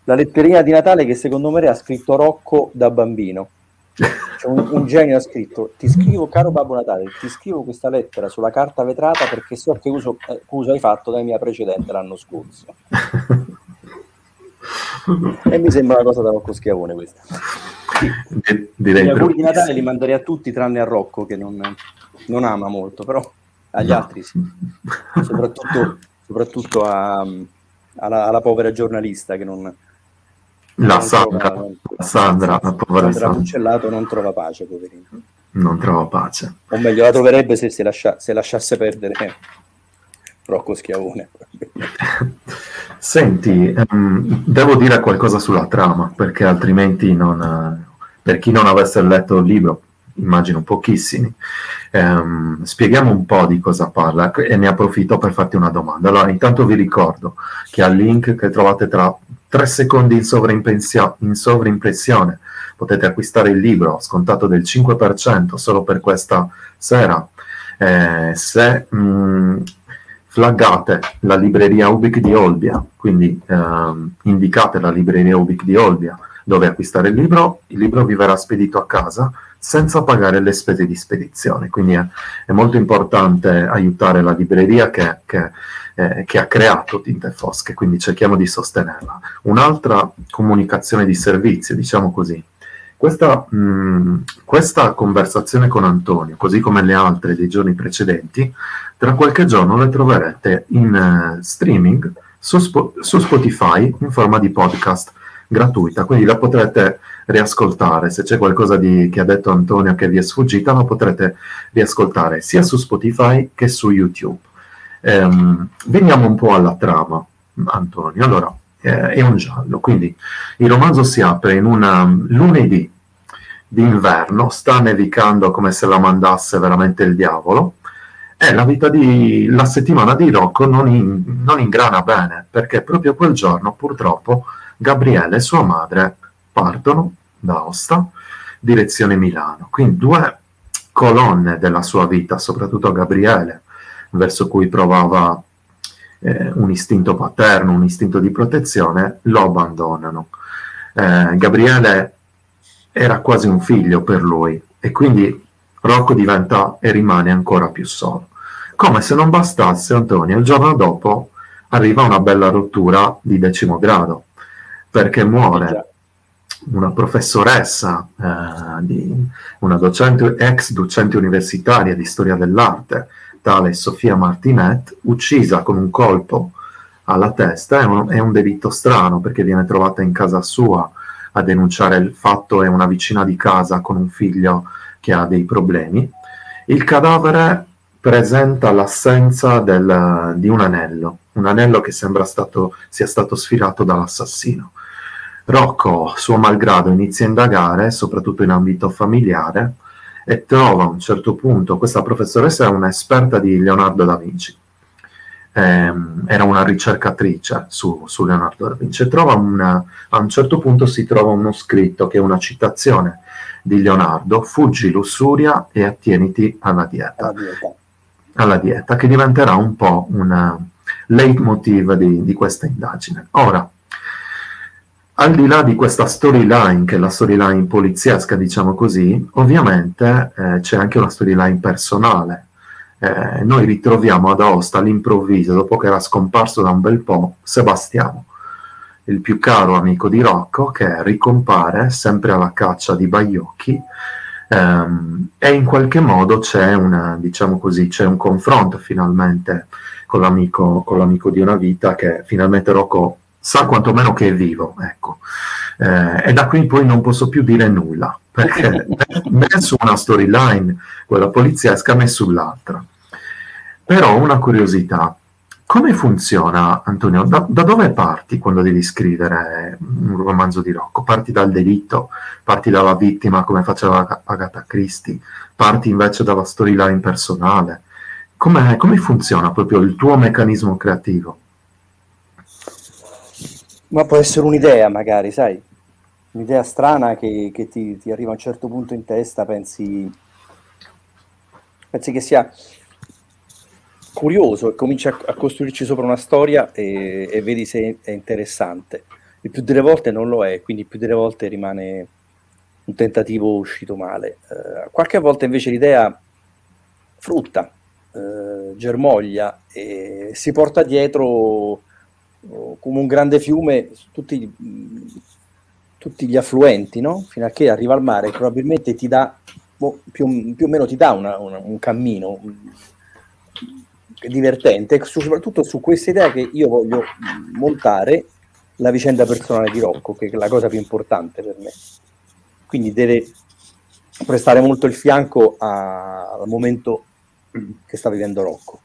la letterina di Natale che secondo me ha scritto Rocco da bambino. Cioè un, un, genio ha scritto: Ti scrivo, caro Babbo Natale, ti scrivo questa lettera sulla carta vetrata perché so che uso, eh, uso hai fatto da mia precedente l'anno scorso. *laughs* e mi sembra una cosa da Rocco Schiavone questa. Direi Gli auguri di Natale li manderei a tutti tranne a Rocco che non, non ama molto, però agli no. altri sì. Soprattutto, soprattutto a, alla, alla, povera giornalista che non... La non Sandra, trova, Sandra, la povera Sandra Puccellato non trova pace, poverino. Non trova pace. O meglio, la troverebbe se, si lascia, se lasciasse perdere Rocco Schiavone. *laughs* Senti, um, devo dire qualcosa sulla trama, perché altrimenti non, per chi non avesse letto il libro, immagino pochissimi, um, spieghiamo un po' di cosa parla e ne approfitto per farti una domanda. Allora, intanto vi ricordo che al link che trovate tra tre secondi in, in sovrimpressione potete acquistare il libro scontato del 5% solo per questa sera. Eh, se mh, mm, flaggate la libreria Ubic di Olbia, quindi ehm, indicate la libreria Ubic di Olbia dove acquistare il libro, il libro vi verrà spedito a casa senza pagare le spese di spedizione. Quindi è, è molto importante aiutare la libreria che, che, eh, che ha creato Tinte Fosche, quindi cerchiamo di sostenerla. Un'altra comunicazione di servizio, diciamo così, questa, mh, questa conversazione con Antonio, così come le altre dei giorni precedenti, tra qualche giorno le troverete in uh, streaming su, Sp- su Spotify in forma di podcast gratuita, quindi la potrete riascoltare. Se c'è qualcosa di, che ha detto Antonio che vi è sfuggita, la potrete riascoltare sia su Spotify che su YouTube. Ehm, veniamo un po' alla trama, Antonio. Allora, eh, è un giallo, quindi il romanzo si apre in una lunedì d'inverno, sta nevicando come se la mandasse veramente il diavolo. E la vita di la settimana di Rocco non, in, non ingrana bene perché proprio quel giorno purtroppo Gabriele e sua madre partono da Osta, direzione Milano. Quindi due colonne della sua vita, soprattutto Gabriele, verso cui provava eh, un istinto paterno, un istinto di protezione, lo abbandonano. Eh, Gabriele era quasi un figlio per lui e quindi Rocco diventa e rimane ancora più solo. Come se non bastasse, Antonio, il giorno dopo arriva una bella rottura di decimo grado perché muore una professoressa, eh, di, una docente, ex docente universitaria di storia dell'arte, tale Sofia Martinet, uccisa con un colpo alla testa. È un, è un delitto strano perché viene trovata in casa sua a denunciare il fatto, è una vicina di casa con un figlio che ha dei problemi. Il cadavere presenta l'assenza del, di un anello, un anello che sembra stato, sia stato sfilato dall'assassino. Rocco, suo malgrado, inizia a indagare, soprattutto in ambito familiare, e trova a un certo punto, questa professoressa è un'esperta di Leonardo da Vinci, eh, era una ricercatrice su, su, Leonardo da Vinci, trova una, a un certo punto si trova uno scritto che è una citazione di Leonardo, fuggi lussuria e attieniti alla dieta. Alla dieta, alla dieta che diventerà un po' un leitmotiv di, di questa indagine. Ora, al di là di questa storyline, che è la storyline poliziesca, diciamo così, ovviamente eh, c'è anche una storyline personale. Eh, noi ritroviamo ad Aosta all'improvviso, dopo che era scomparso da un bel po', Sebastiano, il più caro amico di Rocco, che ricompare sempre alla caccia di Baiocchi ehm, e in qualche modo c'è, una, diciamo così, c'è un confronto finalmente con l'amico, con l'amico di una vita che finalmente Rocco sa quantomeno che è vivo, ecco. Eh, e da qui in poi non posso più dire nulla, perché né su una storyline, quella poliziesca, né sull'altra. Però una curiosità, come funziona, Antonio? Da, da, dove parti quando devi scrivere un romanzo di Rocco? Parti dal delitto? Parti dalla vittima come faceva Agatha Christie? Parti invece dalla storyline personale? Come, come funziona proprio il tuo meccanismo creativo? Ma può essere un'idea, magari, sai? Un'idea strana che, che ti, ti, arriva a un certo punto in testa, pensi, pensi che sia curioso e cominci a, a, costruirci sopra una storia e, e, vedi se è interessante. Il più delle volte non lo è, quindi il più delle volte rimane un tentativo uscito male. Uh, qualche volta invece l'idea frutta, uh, germoglia e si porta dietro come un grande fiume tutti, tutti gli affluenti, no? fino a che arriva al mare, probabilmente ti dà, boh, più, più, o meno ti dà una, una, un cammino divertente, soprattutto su questa idea che io voglio montare la vicenda personale di Rocco, che è la cosa più importante per me. Quindi deve prestare molto il fianco a, al momento che sta vivendo Rocco.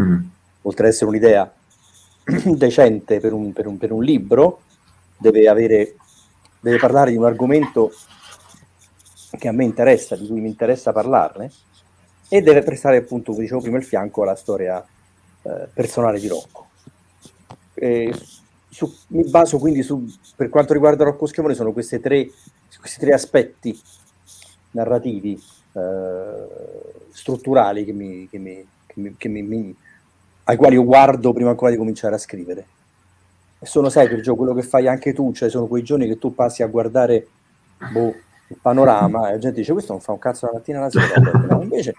Mm. Oltre ad essere un'idea *clears throat* decente per un, per un, per un libro, deve, avere, deve parlare di un argomento che a me interessa, di cui mi interessa parlarne, e deve prestare appunto, come dicevo prima, il fianco alla storia eh, personale di Rocco. Su, mi baso quindi su, per quanto riguarda Rocco Schiavone, sono questi tre, questi tre aspetti narrativi eh, strutturali che mi, che mi, che mi, ai quali io guardo prima ancora di cominciare a scrivere. Sono, sai, per quello che fai anche tu, cioè sono quei giorni che tu passi a guardare boh, il panorama e la gente dice questo non fa un cazzo la mattina alla sera. no, invece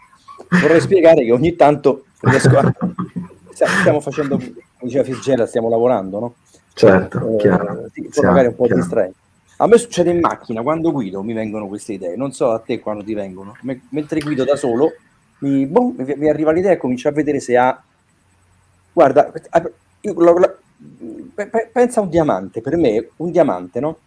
vorrei spiegare che ogni tanto riesco a... *laughs* stiamo facendo, come diceva Fitzgerald, stiamo lavorando, no? Certo, eh, chiaro. Tipo magari un po' distraente. A me succede in macchina, quando guido mi vengono queste idee, non so a te quando ti vengono. M- mentre guido da solo, mi, boh, mi, mi arriva l'idea e comincio a vedere se ha... Guarda, io, lo, lo, pensa a un diamante, per me un diamante, no?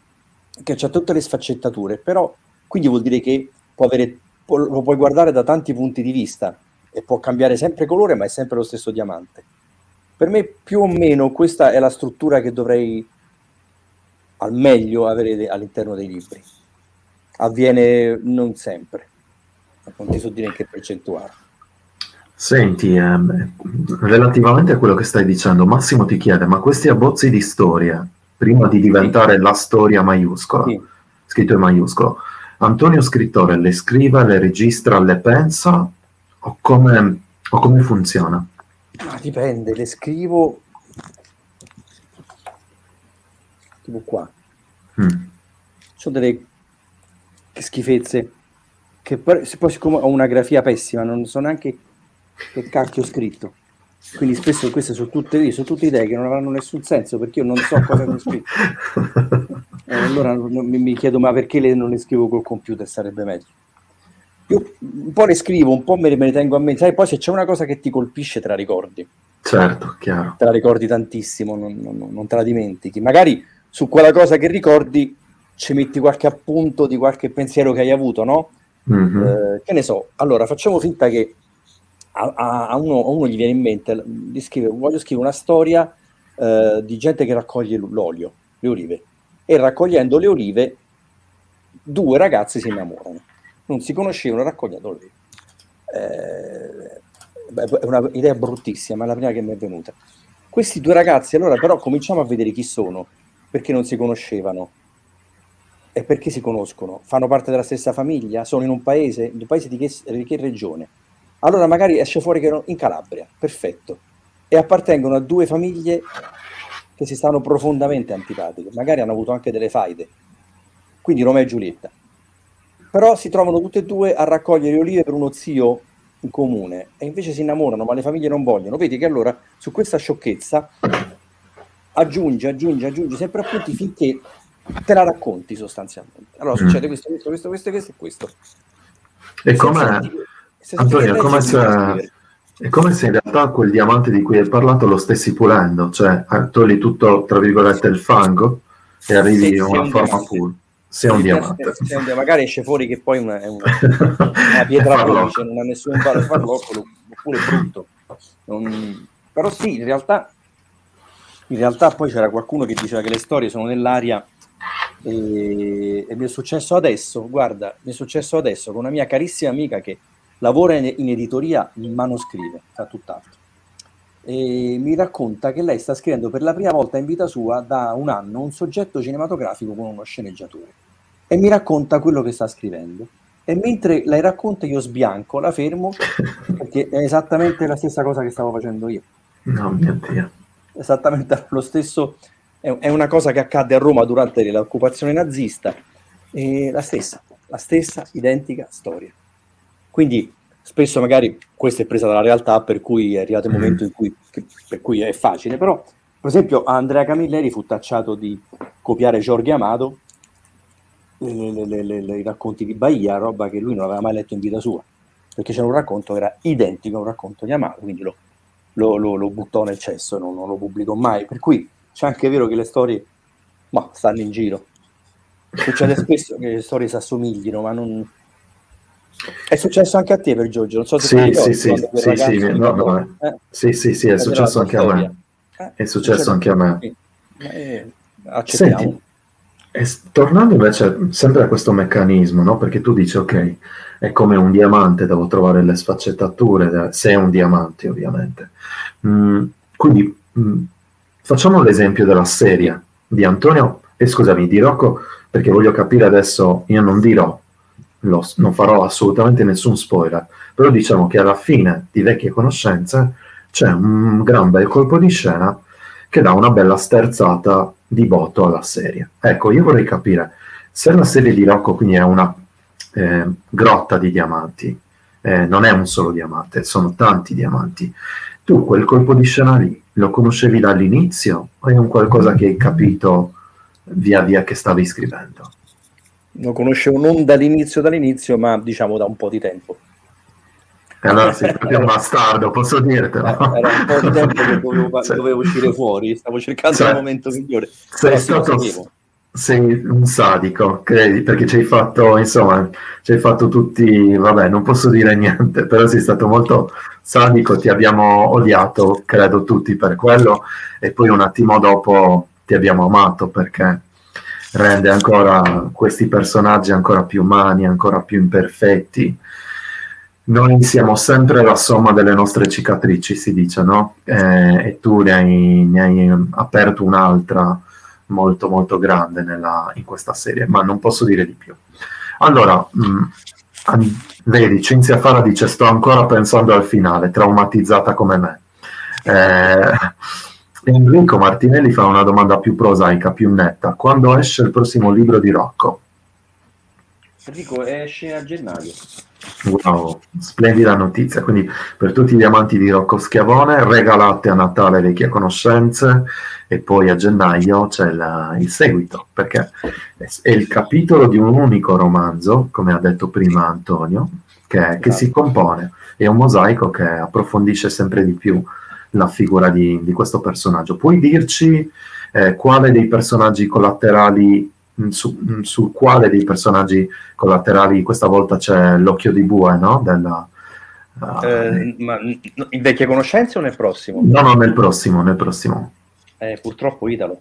Che ha tutte le sfaccettature, però quindi vuol dire che può avere, lo puoi guardare da tanti punti di vista e può cambiare sempre colore, ma è sempre lo stesso diamante. Per me più o meno questa è la struttura che dovrei al meglio avere all'interno dei libri. Avviene non sempre, non ti so dire in che percentuale. Senti, ehm, relativamente a quello che stai dicendo, Massimo ti chiede, ma questi abbozzi di storia, prima di diventare sì. la storia maiuscola, sì. scritto in maiuscolo, Antonio scrittore le scrive, le registra, le pensa o come, o come funziona? Ah, dipende, le scrivo tipo qua. Mm. Sono delle schifezze che poi, siccome ho una grafia pessima, non so neanche che cacchio ho scritto. Quindi spesso queste sono tutte, sono tutte idee che non avranno nessun senso perché io non so cosa ho scritto. *laughs* Eh, allora mi, mi, chiedo ma perché le, non le scrivo col computer sarebbe meglio. Io un po' le scrivo, un po' me le, me le tengo a mente, sai, poi se c'è una cosa che ti colpisce te la ricordi. Certo, chiaro. Te la ricordi tantissimo, non, non, non te la dimentichi. Magari su quella cosa che ricordi ci metti qualche appunto di qualche pensiero che hai avuto, no? Mm-hmm. Eh, che ne so, allora facciamo finta che a, a, uno, a, uno, gli viene in mente di scrivere, voglio scrivere una storia eh, di gente che raccoglie l'olio, le olive, e raccogliendo le olive due ragazzi si innamorano, non si conoscevano, raccogliendo le olive. Eh, è un'idea bruttissima, ma è la prima che mi è venuta. Questi due ragazzi, allora però cominciamo a vedere chi sono, perché non si conoscevano e perché si conoscono, fanno parte della stessa famiglia, sono in un paese, in un paese di che, di che regione? Allora magari esce fuori che erano in Calabria, perfetto, e appartengono a due famiglie che si stanno profondamente antipatiche, magari hanno avuto anche delle faide, quindi Romeo e Giulietta. Però si trovano tutte e due a raccogliere olive per uno zio in comune e invece si innamorano, ma le famiglie non vogliono. Vedi che allora su questa sciocchezza aggiunge, aggiunge, aggiunge sempre appunti finché te la racconti sostanzialmente. Allora succede mm. questo, questo, questo, questo, questo e questo. E come Antonio, è come, se, è come se in realtà quel diamante di cui hai parlato lo stessi pulendo, cioè togli tutto, tra virgolette, il fango e arrivi a una forma pura. Se è un diamante. Se un, magari esce fuori che poi una, è una, *laughs* una pietra police, non ha nessun valore farlocco, oppure brutto. Non... Però sì, in realtà, in realtà poi c'era qualcuno che diceva che le storie sono nell'aria e, e mi è successo adesso, guarda, mi è successo adesso con una mia carissima amica che lavora in, editoria, ma non scrive, fa tutt'altro. E mi racconta che lei sta scrivendo per la prima volta in vita sua da un anno un soggetto cinematografico con uno sceneggiatore e mi racconta quello che sta scrivendo. E mentre lei racconta io sbianco, la fermo perché è esattamente la stessa cosa che stavo facendo io. No, mio Dio. Esattamente lo stesso, è una cosa che accadde a Roma durante l'occupazione nazista, e la stessa, la stessa identica storia. Quindi spesso magari questa è presa dalla realtà per cui è arrivato il mm. momento in cui, per cui è facile, però per esempio Andrea Camilleri fu tacciato di copiare Giorgio Amato le, le, le, i racconti di Bahia, roba che lui non aveva mai letto in vita sua, perché c'era un racconto che era identico a un racconto di Amato, quindi lo, lo, lo, lo buttò nel cesso e non, non, lo pubblicò mai. Per cui c'è anche vero che le storie ma, stanno in giro. Succede *laughs* spesso che le storie si assomiglino, ma non, è successo anche a te per Giorgio, non so se sì, sì, sì, sì, sì, no, no, eh. sì, sì, sì, è successo anche storia. a me. Eh, è successo anche a me. Eh, Senti, tornando invece sempre a questo meccanismo, no? perché tu dici, ok, è come un diamante, devo trovare le sfaccettature, se è un diamante ovviamente. Mm, quindi mm, facciamo l'esempio della serie di Antonio, e scusami, di Rocco, perché voglio capire adesso, io non dirò lo, non farò assolutamente nessun spoiler, però diciamo che alla fine di vecchie conoscenze c'è un gran bel colpo di scena che dà una bella sterzata di botto alla serie. Ecco, io vorrei capire se la serie di Rocco quindi è una eh, grotta di diamanti, eh, non è un solo diamante, sono tanti diamanti. Tu quel colpo di scena lì lo conoscevi dall'inizio o è un qualcosa che hai capito via via che stavi scrivendo? Lo conoscevo non dall'inizio, dall'inizio, ma diciamo da un po' di tempo. E allora sei proprio un bastardo, posso dirtelo. Eh, era un po' di tempo che dovevo, cioè, dovevo uscire fuori, stavo cercando cioè, il momento migliore. Sei stato, sei un sadico, credi, perché ci hai fatto, insomma, ci hai fatto tutti, vabbè, non posso dire niente, però sei stato molto sadico, ti abbiamo odiato, credo tutti per quello, e poi un attimo dopo ti abbiamo amato perché rende ancora questi personaggi ancora più umani, ancora più imperfetti. Noi siamo sempre la somma delle nostre cicatrici, si dice, no? Eh, e tu ne hai, ne hai aperto un'altra molto molto grande nella, in questa serie, ma non posso dire di più. Allora, mh, mm, vedi, Cinzia Fara dice sto ancora pensando al finale, traumatizzata come me. Eh, Enrico Martinelli fa una domanda più prosaica, più netta. Quando esce il prossimo libro di Rocco? Enrico esce a gennaio. Wow, splendida notizia. Quindi per tutti gli amanti di Rocco Schiavone, regalate a Natale vecchie conoscenze e poi a gennaio c'è la, il seguito, perché è il capitolo di un unico romanzo, come ha detto prima Antonio, che, che si compone. È un mosaico che approfondisce sempre di più la figura di, di questo personaggio. Puoi dirci eh, quale dei personaggi collaterali, mm, su, mm, sul quale dei personaggi collaterali questa volta c'è l'occhio di bue, no? Della, uh, eh, ma in vecchie conoscenze o nel prossimo? No, no, nel prossimo, nel prossimo. Eh, purtroppo Italo.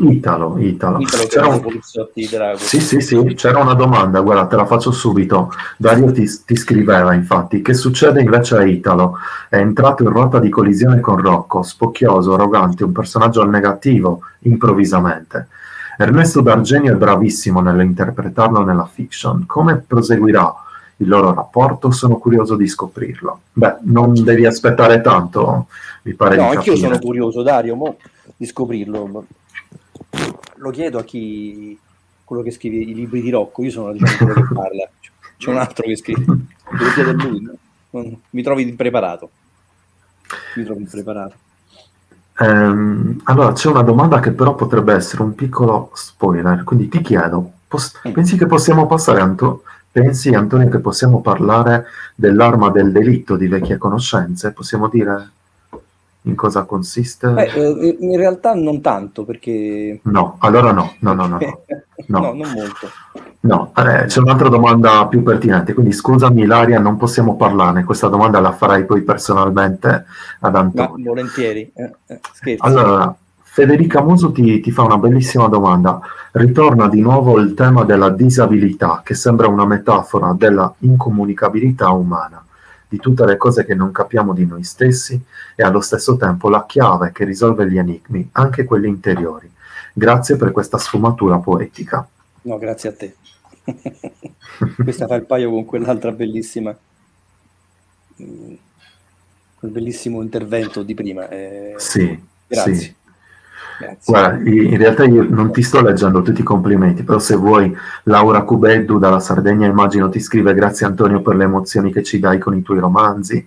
Italo, Italo. Italo c'era un... poliziotti della... Sì, sì, sì, c'era una domanda, guarda, te la faccio subito. Dario ti, ti, scriveva, infatti, che succede invece a Italo? È entrato in ruota di collisione con Rocco, spocchioso, arrogante, un personaggio al negativo, improvvisamente. Ernesto D'Argenio è bravissimo nell'interpretarlo nella fiction. Come proseguirà il loro rapporto? Sono curioso di scoprirlo. Beh, non devi aspettare tanto, mi pare no, anch'io sono curioso, Dario, mo, di scoprirlo lo chiedo a chi quello che scrive i libri di Rocco, io sono diciamo, quello che parla, c'è un altro che scrive, lo chiedo a lui, no? mi trovi impreparato. Mi trovi impreparato. Um, allora, c'è una domanda che però potrebbe essere un piccolo spoiler, quindi ti chiedo, pos- mm. pensi che possiamo passare, Anto- pensi Antonio che possiamo parlare dell'arma del delitto di vecchie conoscenze? Possiamo dire in cosa consiste? Beh, eh, in realtà non tanto perché... No, allora no, no, no, no. No, *laughs* no non molto. No, eh, c'è un'altra domanda più pertinente, quindi scusami Ilaria, non possiamo parlarne, questa domanda la farai poi personalmente ad Antonio. Ma volentieri, eh, eh, Allora, Federica Muso ti, ti fa una bellissima domanda. Ritorna di nuovo il tema della disabilità, che sembra una metafora della incomunicabilità umana di tutte le cose che non capiamo di noi stessi e allo stesso tempo la chiave che risolve gli enigmi, anche quelli interiori. Grazie per questa sfumatura poetica. No, grazie a te. *laughs* questa fa il paio con quell'altra bellissima, mm, quel bellissimo intervento di prima. Eh, sì, grazie. Sì. Guarda, in realtà io non ti sto leggendo tutti i complimenti, però se vuoi, Laura Cubeddu dalla Sardegna immagino ti scrive grazie Antonio per le emozioni che ci dai con i tuoi romanzi.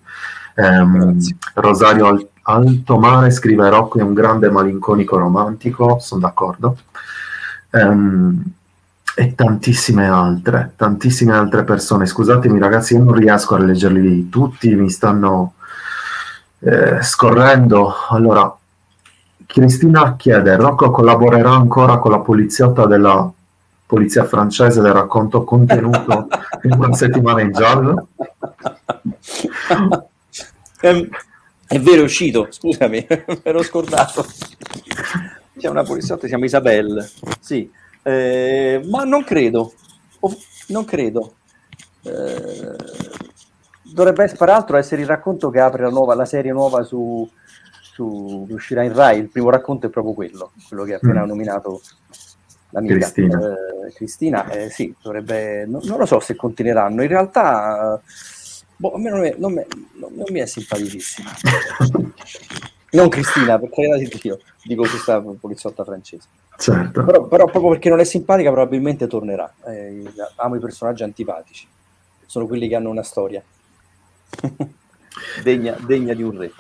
Um, Rosario Al- Altomare scrive Rocco è un grande malinconico romantico, sono d'accordo. Um, e tantissime altre, tantissime altre persone. Scusatemi ragazzi, io non riesco a leggerli tutti, mi stanno eh, scorrendo. Allora, Cristina chiede, Rocco collaborerà ancora con la poliziotta della polizia francese del racconto contenuto *laughs* in una settimana in giallo? È vero, è uscito, scusami, *laughs* me l'ho scordato. C'è una poliziotta, si chiama Isabelle, sì, eh, ma non credo, non credo. Eh, dovrebbe peraltro essere il racconto che apre la, nuova, la serie nuova su, su, che uscirà in Rai, il primo racconto è proprio quello, quello che ha appena mm. nominato l'amica Cristina. Eh, Cristina eh, sì, dovrebbe, no, non lo so se continueranno, in realtà boh, a me non, è, non, me, non, non mi è simpaticissima. *laughs* non Cristina, per carità di Dio, dico questa poliziotta francese. Certo. Però, però, proprio perché non è simpatica probabilmente tornerà. Eh, amo i personaggi antipatici, sono quelli che hanno una storia *laughs* degna, degna di un re.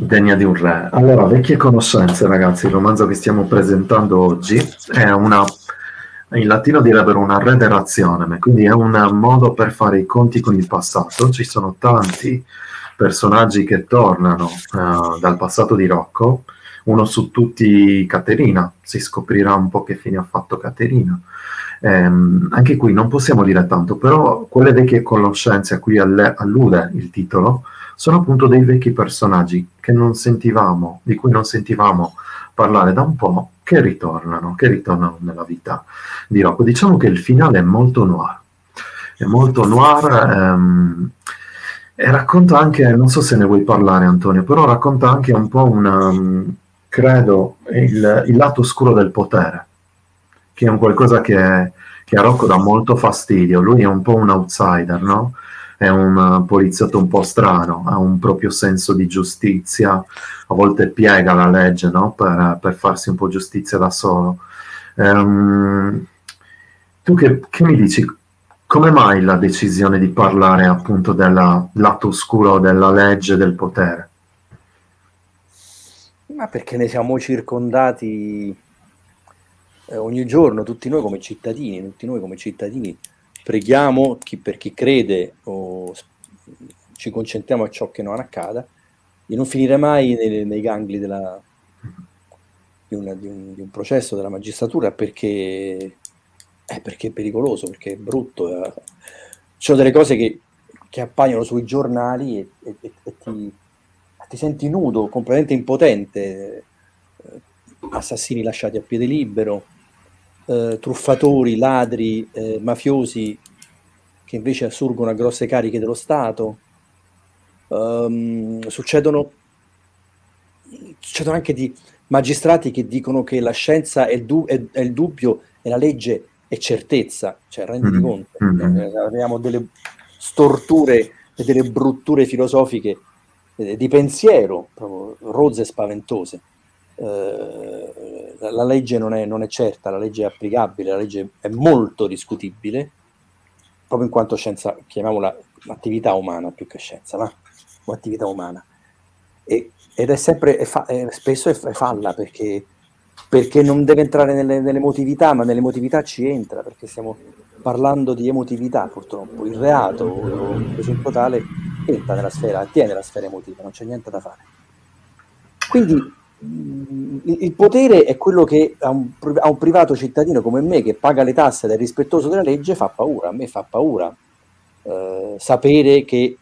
Degna di un re. Allora, vecchie conoscenze, ragazzi, il romanzo che stiamo presentando oggi è una, in latino direbbero una rederazione, quindi è un modo per fare i conti con il passato. Ci sono tanti personaggi che tornano uh, dal passato di Rocco, uno su tutti Caterina, si scoprirà un po' che fine ha fatto Caterina. Um, anche qui non possiamo dire tanto, però quelle vecchie conoscenze a cui alle- allude il titolo sono appunto dei vecchi personaggi che non sentivamo, di cui non sentivamo parlare da un po', che ritornano, che ritornano nella vita di Rocco. Diciamo che il finale è molto noir, è molto noir ehm, e racconta anche, non so se ne vuoi parlare Antonio, però racconta anche un po' una, credo, il, il lato oscuro del potere, che è un qualcosa che, che a Rocco dà molto fastidio, lui è un po' un outsider, no? È un poliziotto un po' strano, ha un proprio senso di giustizia, a volte piega la legge no? per, per, farsi un po' giustizia da solo. Um, tu che, che, mi dici? Come mai la decisione di parlare appunto del lato oscuro della legge del potere? Ma perché ne siamo circondati eh, ogni giorno, tutti noi come cittadini, tutti noi come cittadini preghiamo chi, per chi crede o ci concentriamo a ciò che non accada, di non finire mai nei, nei gangli della, di, una, di, un, di, un, processo della magistratura perché, eh, perché è pericoloso, perché è brutto. Eh. Ci sono delle cose che, che appaiono sui giornali e, e, e ti, ti, senti nudo, completamente impotente. Eh, assassini lasciati a piede libero, eh, truffatori, ladri, eh, mafiosi che invece assurgono a grosse cariche dello Stato. Um, succedono, succedono anche di magistrati che dicono che la scienza è il, du- è, è il dubbio e la legge è certezza, cioè renditi mm-hmm. conto, mm-hmm. Eh, abbiamo delle storture e delle brutture filosofiche eh, di pensiero, proprio rozze e spaventose. Eh, la legge non è, non è, certa, la legge è applicabile, la legge è molto discutibile, proprio in quanto scienza, chiamiamola attività umana più che scienza, ma attività umana. E, ed è sempre, è fa, è, spesso è, falla perché, perché, non deve entrare nelle, emotività, ma nelle emotività ci entra, perché stiamo parlando di emotività purtroppo. Il reato, presunto tale, entra nella sfera, tiene la sfera emotiva, non c'è niente da fare. Quindi il potere è quello che a un, a un, privato cittadino come me che paga le tasse ed è rispettoso della legge fa paura, a me fa paura eh, sapere che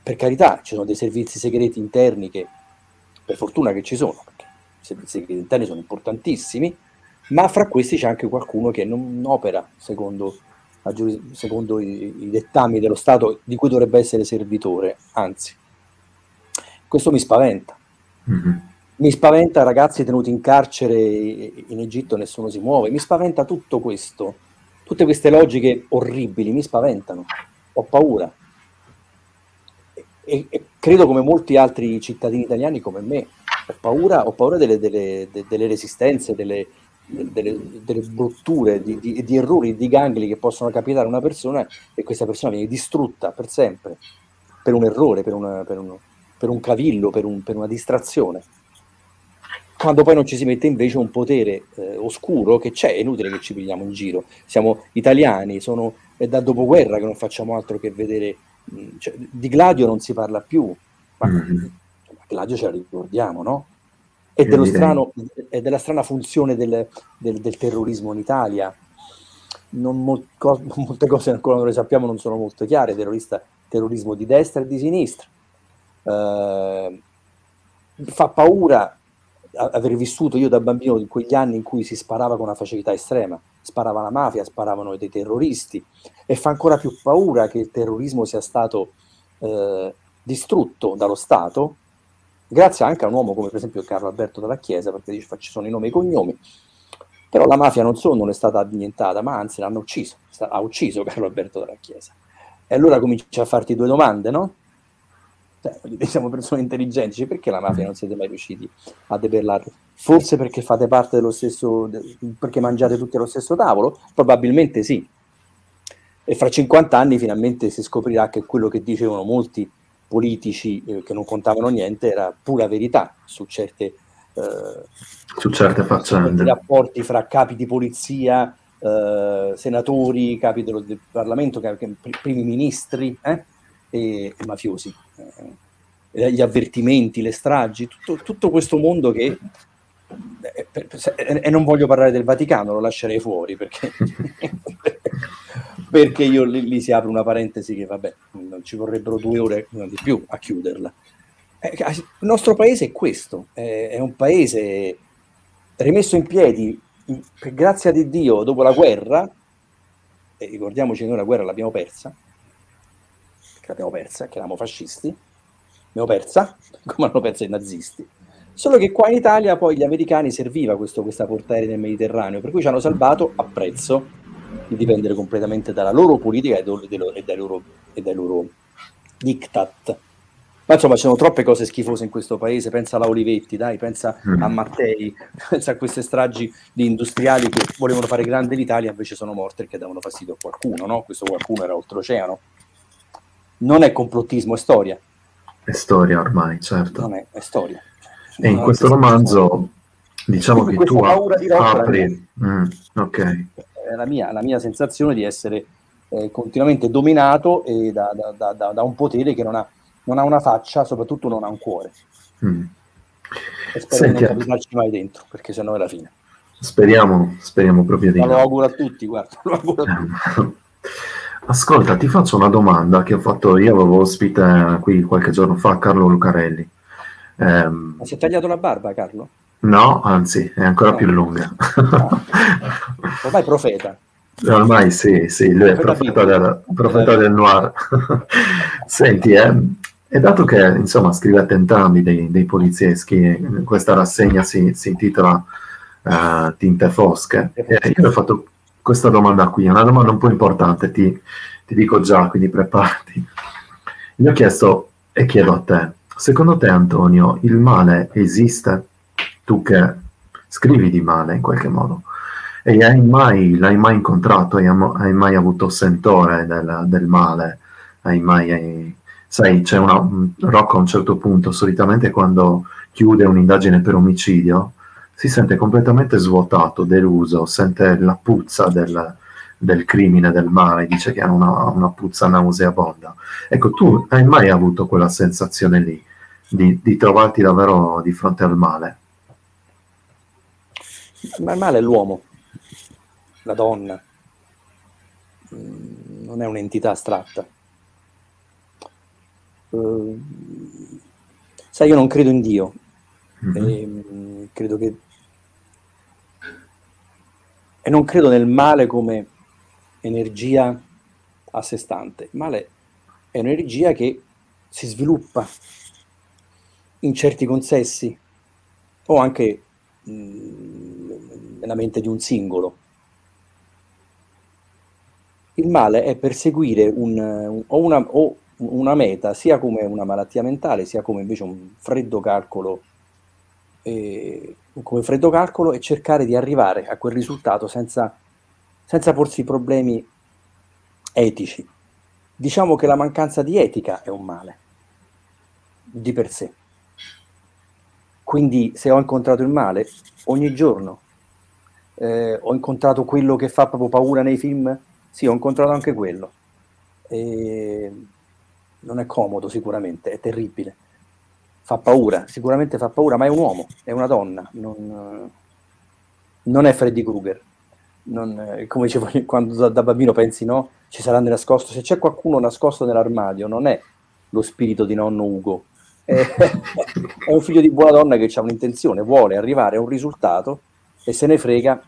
per carità ci sono dei servizi segreti interni che per fortuna che ci sono, perché i servizi segreti interni sono importantissimi, ma fra questi c'è anche qualcuno che non opera secondo, secondo i, i dettami dello Stato di cui dovrebbe essere servitore, anzi, questo mi spaventa. Mm-hmm mi spaventa ragazzi tenuti in carcere in Egitto, nessuno si muove. Mi spaventa tutto questo. Tutte queste logiche orribili mi spaventano. Ho paura. E, e credo come molti altri cittadini italiani come me. Ho paura, ho paura delle, delle, delle resistenze, delle, delle, delle brutture, di, di, di, errori, di gangli che possono capitare a una persona e questa persona viene distrutta per sempre per un errore, per, una, per, un, per un, cavillo, per, un, per una distrazione quando poi non ci si mette invece un potere eh, oscuro che c'è, è inutile che ci pigliamo in giro. Siamo italiani, sono, è da dopoguerra che non facciamo altro che vedere, mh, mm, cioè, di Gladio non si parla più, ma mm-hmm. Gladio ce la ricordiamo, no? E, dello strano, e della strana funzione del, del, del terrorismo in Italia. Non mo- co- *laughs* molte cose ancora non le sappiamo, non sono molto chiare, terrorista, terrorismo di destra e di sinistra. Uh, fa paura aver vissuto io da bambino in quegli anni in cui si sparava con una facilità estrema, sparava la mafia, sparavano dei terroristi e fa ancora più paura che il terrorismo sia stato eh, distrutto dallo Stato, grazie anche a un uomo come per esempio Carlo Alberto della Chiesa, perché ci sono i nomi e i cognomi, però la mafia non solo non è stata annientata, ma anzi l'hanno ucciso, ha ucciso Carlo Alberto della Chiesa. E allora cominci a farti due domande, no? Cioè, siamo persone intelligenti, cioè, perché la mafia non siete mai riusciti a debellarla? Forse perché fate parte dello stesso, perché mangiate tutti allo stesso tavolo? Probabilmente sì. E fra 50 anni finalmente si scoprirà che quello che dicevano molti politici eh, che non contavano niente, era pura verità su certe, eh, su certe faccende. rapporti fra capi di polizia, eh, senatori, capi del, del Parlamento, capi, primi ministri eh, e, e, mafiosi. Eh, gli avvertimenti, le stragi, tutto, tutto questo mondo che e non voglio parlare del Vaticano, lo lascerei fuori perché, *laughs* perché io lì, lì, si apre una parentesi che vabbè, non ci vorrebbero due ore di più a chiuderla. Eh, il nostro paese è questo, è un paese rimesso in piedi grazie a Dio dopo la guerra, e ricordiamoci noi la guerra l'abbiamo persa, l'abbiamo persa, che eravamo fascisti, l'abbiamo persa, *laughs* come hanno perso i nazisti Solo che qua in Italia poi gli americani serviva questo, questa portaerei nel Mediterraneo, per cui ci hanno salvato a prezzo di dipendere completamente dalla loro politica e, do, do, e, dai, loro, e dai loro diktat. Ma insomma, ci sono troppe cose schifose in questo paese. Pensa alla Olivetti, dai, pensa mm. a Mattei, *laughs* pensa a queste stragi di industriali che volevano fare grande l'Italia, invece sono morte perché davano fastidio a qualcuno, no? Questo qualcuno era oltreoceano. Non è complottismo, è storia. È storia ormai, certo. Non è, è storia. E in questo romanzo diciamo che tu apri... Mm, ok. La mia, la mia sensazione di essere eh, continuamente dominato e da, da, da, da, un potere che non ha, non ha, una faccia, soprattutto non ha un cuore. Mm. E spero Senti, di non capitarci mai dentro, perché sennò è la fine. Speriamo, speriamo proprio di Ma. Lo auguro a tutti, guarda. *laughs* Lo auguro a tutti. *laughs* Ascolta, ti faccio una domanda che ho fatto io, avevo ospite qui qualche giorno fa, Carlo Lucarelli. Ma si è tagliato la barba, Carlo? No, anzi, è ancora no. più lunga. No. *laughs* Ormai profeta. Ormai sì, sì, lui è profeta del, profeta del noir. *laughs* Senti, eh, e dato che insomma scrivete entrambi dei, dei polizieschi, questa rassegna si, si intitola uh, Tinte Fosche, e io ho fatto questa domanda qui, è una domanda un po' importante, ti, ti dico già, quindi preparati. Io ho chiesto e chiedo a te, Secondo te, Antonio, il male esiste? Tu che scrivi di male in qualche modo. E hai mai, l'hai mai incontrato? Hai, hai mai avuto sentore del, del male? Hai mai, hai, sai, c'è una, Rocco a un certo punto, solitamente quando chiude un'indagine per omicidio, si sente completamente svuotato, deluso, sente la puzza del, del crimine, del male, dice che ha una, una puzza nauseabonda. Ecco, tu hai mai avuto quella sensazione lì? di, di trovarti davvero di fronte al male? Ma il male è l'uomo, la donna, mm, non è un'entità astratta. Uh, sai, io non credo in Dio, mm-hmm. e, mm, credo che... E non credo nel male come energia a sé stante. Il male è un'energia che si sviluppa in certi consessi o anche mh, mm, nella mente di un singolo. Il male è perseguire un, un, o, una, o una meta sia come una malattia mentale sia come invece un freddo calcolo eh, come freddo calcolo e cercare di arrivare a quel risultato senza, senza porsi problemi etici. Diciamo che la mancanza di etica è un male di per sé. Quindi se ho incontrato il male ogni giorno, eh, ho incontrato quello che fa proprio paura nei film, sì, ho incontrato anche quello. E non è comodo sicuramente, è terribile. Fa paura, sicuramente fa paura, ma è un uomo, è una donna, non, non è Freddy Krueger. Non, come dicevo *laughs* quando da, da, bambino pensi no, ci sarà nascosto, se c'è qualcuno nascosto nell'armadio non è lo spirito di nonno Ugo, è *laughs* un figlio di buona donna che ha un'intenzione, vuole arrivare a un risultato e se ne frega,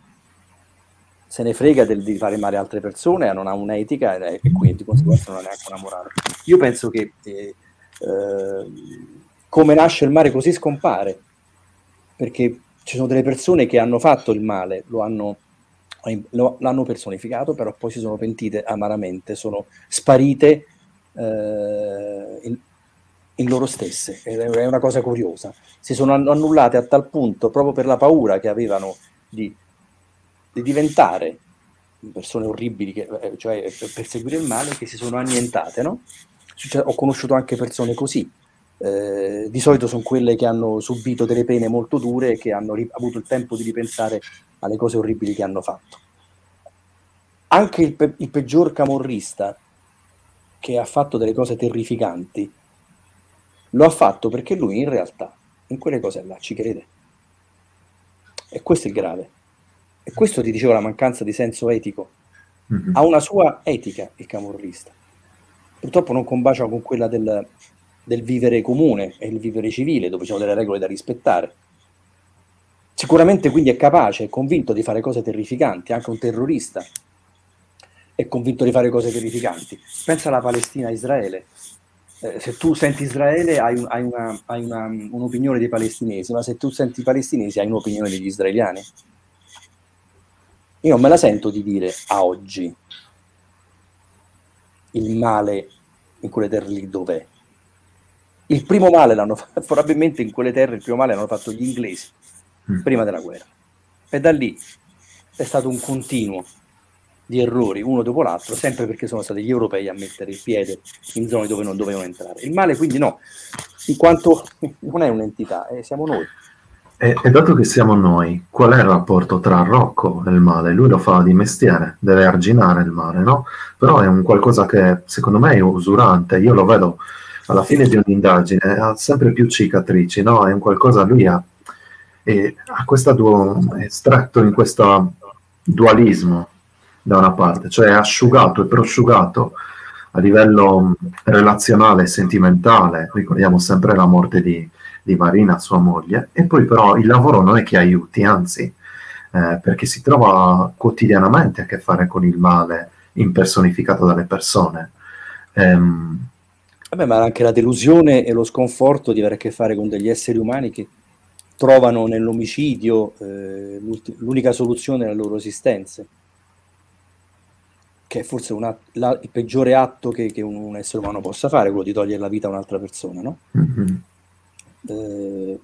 se ne frega del, di fare male altre persone, non ha un'etica e, e quindi di conseguenza non ha neanche una morale. Io penso che eh, eh, come nasce il male così scompare, perché ci sono delle persone che hanno fatto il male, lo hanno, lo, l'hanno personificato, però poi si sono pentite amaramente, sono sparite eh, in, in loro stesse, è una cosa curiosa. Si sono annullate a tal punto proprio per la paura che avevano di, di diventare persone orribili, che, eh, cioè per perseguire il male, che si sono annientate, no? ho conosciuto anche persone così. Eh, di solito sono quelle che hanno subito delle pene molto dure e che hanno ri- avuto il tempo di ripensare alle cose orribili che hanno fatto. Anche il, pe- il peggior camorrista che ha fatto delle cose terrificanti lo ha fatto perché lui in realtà in quelle cose là ci crede. E questo è il grave. E questo ti dicevo la mancanza di senso etico. Mm-hmm. Ha una sua etica il camorrista. Purtroppo non combacia con quella del, del vivere comune e il vivere civile, dove ci sono delle regole da rispettare. Sicuramente quindi è capace, è convinto di fare cose terrificanti, anche un terrorista è convinto di fare cose terrificanti. Pensa alla Palestina Israele. Eh, se tu senti Israele hai, un, hai, una, hai una, un'opinione dei palestinesi, ma se tu senti i palestinesi hai un'opinione degli israeliani. Io non me la sento di dire a oggi il male in quelle terre lì dov'è. Il primo male l'hanno fatto, *laughs* probabilmente in quelle terre il primo male l'hanno fatto gli inglesi mm. prima della guerra. E da lì è stato un continuo di errori uno dopo l'altro, sempre perché sono stati gli europei a mettere il piede in zone dove non dovevano entrare. Il male quindi no, in quanto *laughs* non è un'entità, eh, siamo noi. E, e, dato che siamo noi, qual è il rapporto tra Rocco e il male? Lui lo fa di mestiere, deve arginare il male, no? Però è un qualcosa che secondo me è usurante, io lo vedo alla fine di un'indagine, ha sempre più cicatrici, no? È un qualcosa, lui ha, è, ha questa du- è stretto in questo dualismo, da una parte, cioè asciugato e prosciugato a livello relazionale e sentimentale, ricordiamo sempre la morte di, di, Marina, sua moglie, e poi però il lavoro non è che aiuti, anzi, eh, perché si trova quotidianamente a che fare con il male impersonificato dalle persone. Ehm, Vabbè, ma anche la delusione e lo sconforto di avere a che fare con degli esseri umani che trovano nell'omicidio eh, l'unica soluzione alle loro esistenze che è forse una, la, il peggiore atto che, che un, un, essere umano possa fare, quello di togliere la vita a un'altra persona, no? Mm-hmm. Eh,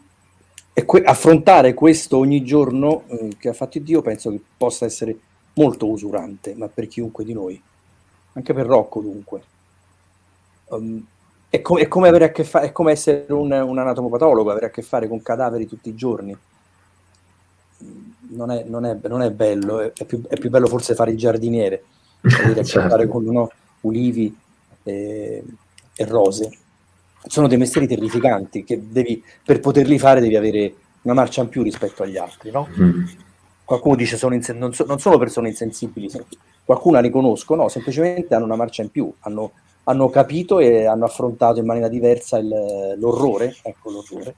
e que- affrontare questo ogni giorno eh, che ha fatto Dio penso che possa essere molto usurante, ma per chiunque di noi, anche per Rocco dunque. Um, è, com- è, come avere a che fare, è come essere un, un anatomopatologo, avere a che fare con cadaveri tutti i giorni. Non è, non è, non è bello, è più, è più bello forse fare il giardiniere *laughs* avere a che certo. fare con no, ulivi e, e, rose. Sono dei mestieri terrificanti che devi, per poterli fare devi avere una marcia in più rispetto agli altri. No? Mm. Qualcuno dice sono insen- non, so- non, sono persone insensibili, qualcuno li conosco, no, semplicemente hanno una marcia in più, hanno, hanno capito e hanno affrontato in maniera diversa il, l'orrore, ecco l'orrore,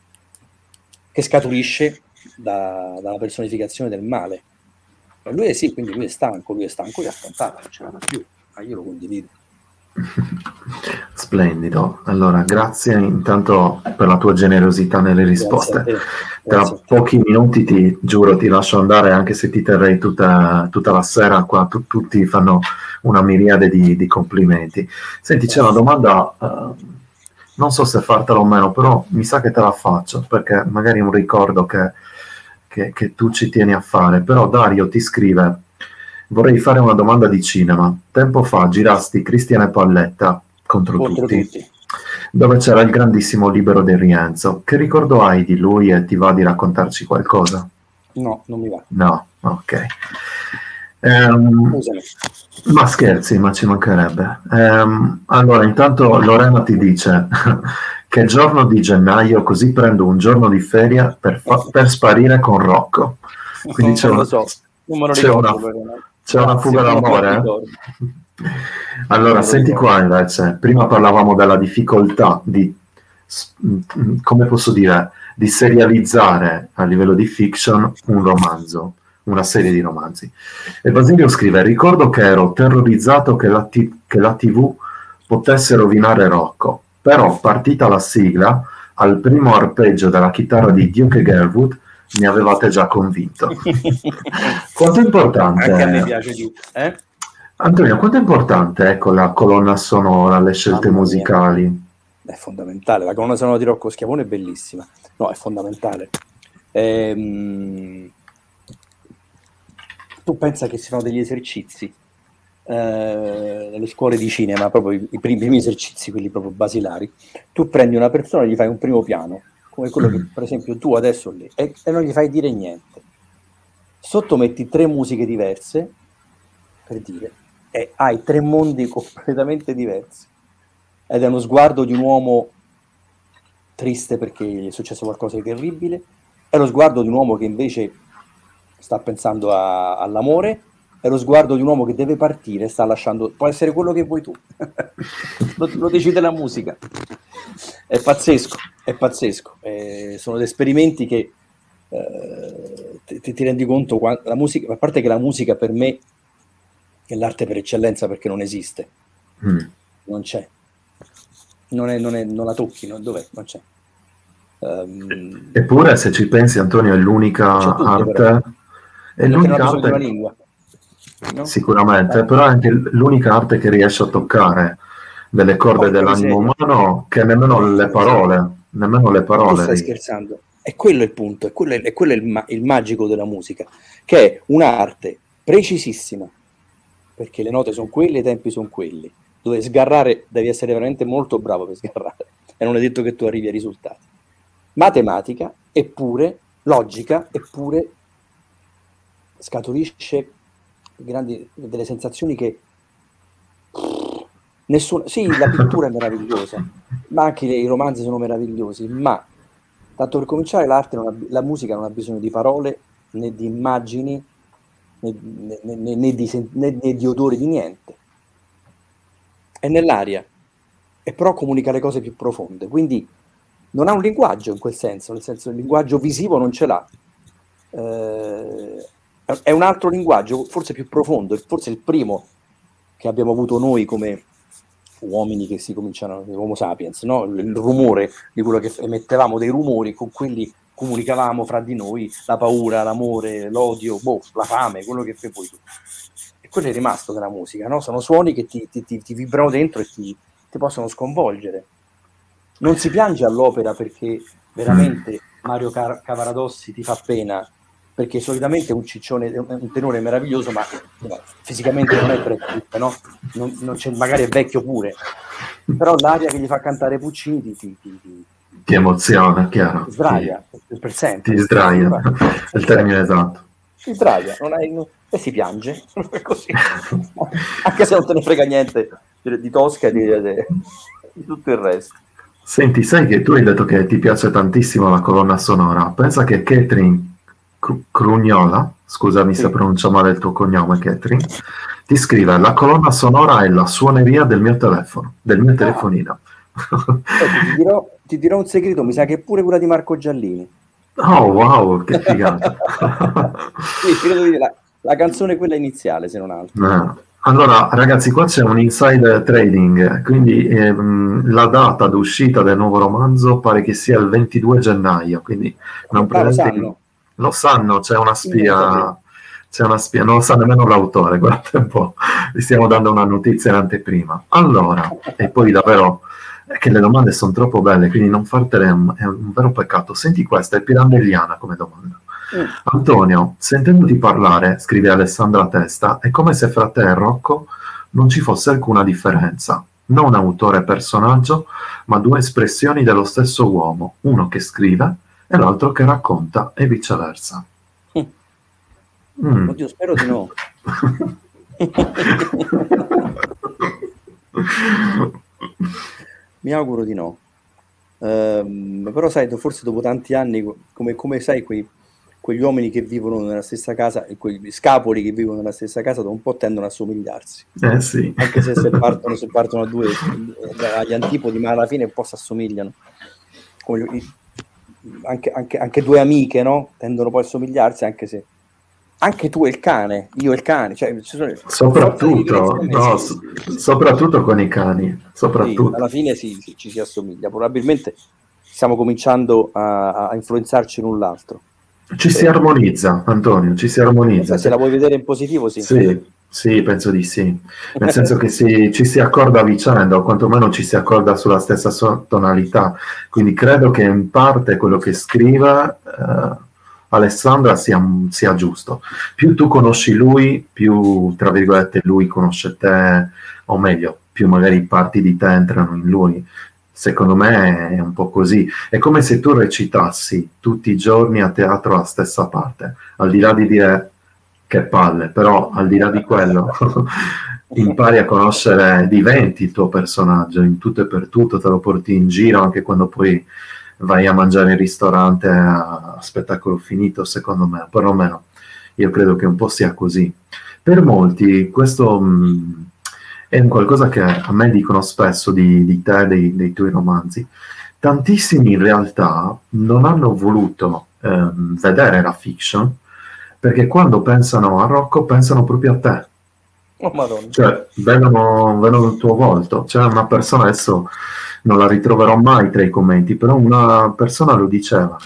che scaturisce da, dalla personificazione del male. Lui è sì, quindi lui è stanco, lui è stanco di affrontare, non ce la più, ma io lo condivido. *laughs* Splendido, allora grazie intanto per la tua generosità nelle risposte. Tra pochi minuti ti giuro ti lascio andare anche se ti terrei tutta, tutta la sera qua, tu, tutti fanno una miriade di, di complimenti. Senti, c'è una domanda, uh, non so se fartela o meno, però mi sa che te la faccio perché magari è un ricordo che che, che tu ci tieni a fare, però Dario ti scrive vorrei fare una domanda di cinema. Tempo fa girasti Cristiane Palletta contro, contro tutti, tutti, dove c'era il grandissimo libero del Rienzo. Che ricordo hai di lui e ti va di raccontarci qualcosa? No, non mi va. No, ok. Um, ma scherzi, ma ci mancherebbe. Um, allora, intanto Lorena ti dice *laughs* che giorno di gennaio, così prendo un giorno di feria per, fa- per sparire con Rocco. Quindi c'è, una, so. c'è, una, c'è una fuga d'amore. Eh? Allora, senti qua invece, prima parlavamo della difficoltà di, come posso dire, di serializzare a livello di fiction un romanzo, una serie di romanzi. E Basilio scrive, ricordo che ero terrorizzato che la, t- che la TV potesse rovinare Rocco però partita la sigla, al primo arpeggio della chitarra di Duke Gerwood mi avevate già convinto. *laughs* quanto è importante... Anche a me piace di... Eh? Antonio, quanto è importante ecco, la colonna sonora, le scelte musicali? È fondamentale, la colonna sonora di Rocco Schiavone è bellissima. No, è fondamentale. Ehm... Tu pensa che si fanno degli esercizi eh, nelle scuole di cinema, proprio i, i, primi, i, primi, esercizi, quelli proprio basilari, tu prendi una persona e gli fai un primo piano, come quello che per esempio tu adesso lì, e, e non gli fai dire niente. Sotto metti tre musiche diverse, per dire, e hai tre mondi completamente diversi. Ed è uno sguardo di un uomo triste perché gli è successo qualcosa di terribile, è lo sguardo di un uomo che invece sta pensando a, all'amore, è lo sguardo di un uomo che deve partire, sta lasciando, può essere quello che vuoi tu, *laughs* lo, lo, decide la musica. È pazzesco, è pazzesco. Eh, sono degli esperimenti che eh, ti, ti, rendi conto, la musica, a parte che la musica per me è l'arte per eccellenza perché non esiste, mm. non c'è, non, è, non, è, non la tocchi, non, dov'è? Non c'è. Um, Eppure, se ci pensi, Antonio, è l'unica arte. È l'unica arte. Lingua, no? Sicuramente, però è anche l'unica arte che riesce a toccare delle corde dell'animo umano che nemmeno le parole, nemmeno le parole. Stai scherzando? È quello il punto, è quello, è quello il, ma- il magico della musica, che è un'arte precisissima, perché le note sono quelle, i tempi sono quelli. Dove sgarrare devi essere veramente molto bravo per *laughs* sgarrare, e non è detto che tu arrivi ai risultati matematica, eppure logica, eppure scaturisce grandi, delle sensazioni che nessuno... Sì, la pittura è meravigliosa, ma anche i romanzi sono meravigliosi, ma tanto per cominciare l'arte, ha, la musica non ha bisogno di parole, né di immagini, né, né, né, né di, di odori, di niente. È nell'aria, e però comunica le cose più profonde. Quindi non ha un linguaggio in quel senso, nel senso il linguaggio visivo non ce l'ha. Eh, è un altro linguaggio, forse più profondo, forse il primo che abbiamo avuto noi come uomini che si cominciano, Homo sapiens, no? il, rumore di quello che emettevamo, dei rumori con quelli comunicavamo fra di noi, la paura, l'amore, l'odio, boh, la fame, quello che poi tu. E quello è rimasto della musica, no? sono suoni che ti, ti, ti, ti vibrano dentro e ti, ti possono sconvolgere non si piange all'opera perché veramente Mario Car- Cavaradossi ti fa pena, perché solitamente è un ciccione, un tenore meraviglioso, ma fisicamente non è Brad no? Non, non magari è vecchio pure, però l'aria che gli fa cantare Puccini ti, ti, ti, ti emoziona, chiaro. Ti sdraia, ti, per sempre. Ti sdraia, *laughs* è il termine esatto. Si sdraia, non hai, e si piange, *laughs* così. Anche se non te ne frega niente di, Tosca e di, di, di tutto il resto. Senti, sai che tu hai detto che ti piace tantissimo la colonna sonora. Pensa che Catherine Crugnola, scusami sì. se pronuncio male il tuo cognome, Catherine, ti scrive: La colonna sonora è la suoneria del mio telefono, del mio ah. telefonino. Ti, dirò, ti, dirò, un segreto, mi sa che è pure quella di Marco Giallini. Oh, wow, che figata! *laughs* sì, credo di la, la canzone quella iniziale, se non altro. No. Ah. Allora, ragazzi, qua c'è un inside trading, quindi ehm, la data d'uscita del nuovo romanzo pare che sia il 22 gennaio, quindi non ah, sanno. Lo sanno, c'è una spia, c'è una spia, non lo sa nemmeno l'autore, *laughs* guardate un po', vi stiamo dando una notizia in anteprima. Allora, e poi davvero è che le domande sono troppo belle, quindi non fartele è un, è un vero peccato. Senti questa, è pirandelliana come domanda. Mm. Antonio, sentendoti parlare, scrive Alessandra Testa, è come se fra te e Rocco non ci fosse alcuna differenza. Non autore e personaggio, ma due espressioni dello stesso uomo, uno che scrive e l'altro che racconta e viceversa. Mm. mm. Oddio, spero di no. *laughs* Mi auguro di no. Uh, però sai, forse dopo tanti anni, come, come sai, quei quegli uomini che vivono nella stessa casa e quegli scapoli che vivono nella stessa casa da un po' tendono a somigliarsi. Eh sì. Anche se, se, partono, se partono a due agli antipodi, ma alla fine un po' si assomigliano. Anche, anche, anche, due amiche no? tendono poi a somigliarsi, anche se anche tu e il cane, io e il cane. Cioè, soprattutto, no, sì, sì. soprattutto con i cani. Soprattutto. Sì, alla fine sì, ci si assomiglia. Probabilmente stiamo cominciando a, a influenzarci l'un l'altro. Ci si armonizza, Antonio, ci si armonizza. Se la vuoi vedere in positivo, sì. Sì, sì penso di sì. Nel senso che si, ci si accorda a vicenda, o quantomeno ci si accorda sulla stessa tonalità. Quindi credo che in parte quello che scriva eh, Alessandra sia, sia giusto. Più tu conosci lui, più, tra virgolette, lui conosce te, o meglio, più magari parti di te entrano in lui. Secondo me è un po' così. È come se tu recitassi tutti i giorni a teatro la stessa parte, al di là di dire che palle, però al di là di quello *laughs* impari a conoscere, diventi il tuo personaggio in tutto e per tutto, te lo porti in giro anche quando poi vai a mangiare in ristorante a spettacolo finito, secondo me, perlomeno io credo che un po' sia così. Per molti questo mh, è un qualcosa che a me dicono spesso di, di te, dei, dei, tuoi romanzi. Tantissimi in realtà non hanno voluto ehm, vedere la fiction perché quando pensano a Rocco pensano proprio a te. Oh, Madonna. Cioè, vedono, vedono, il tuo volto. C'è una persona, adesso non la ritroverò mai tra i commenti, però una persona lo diceva.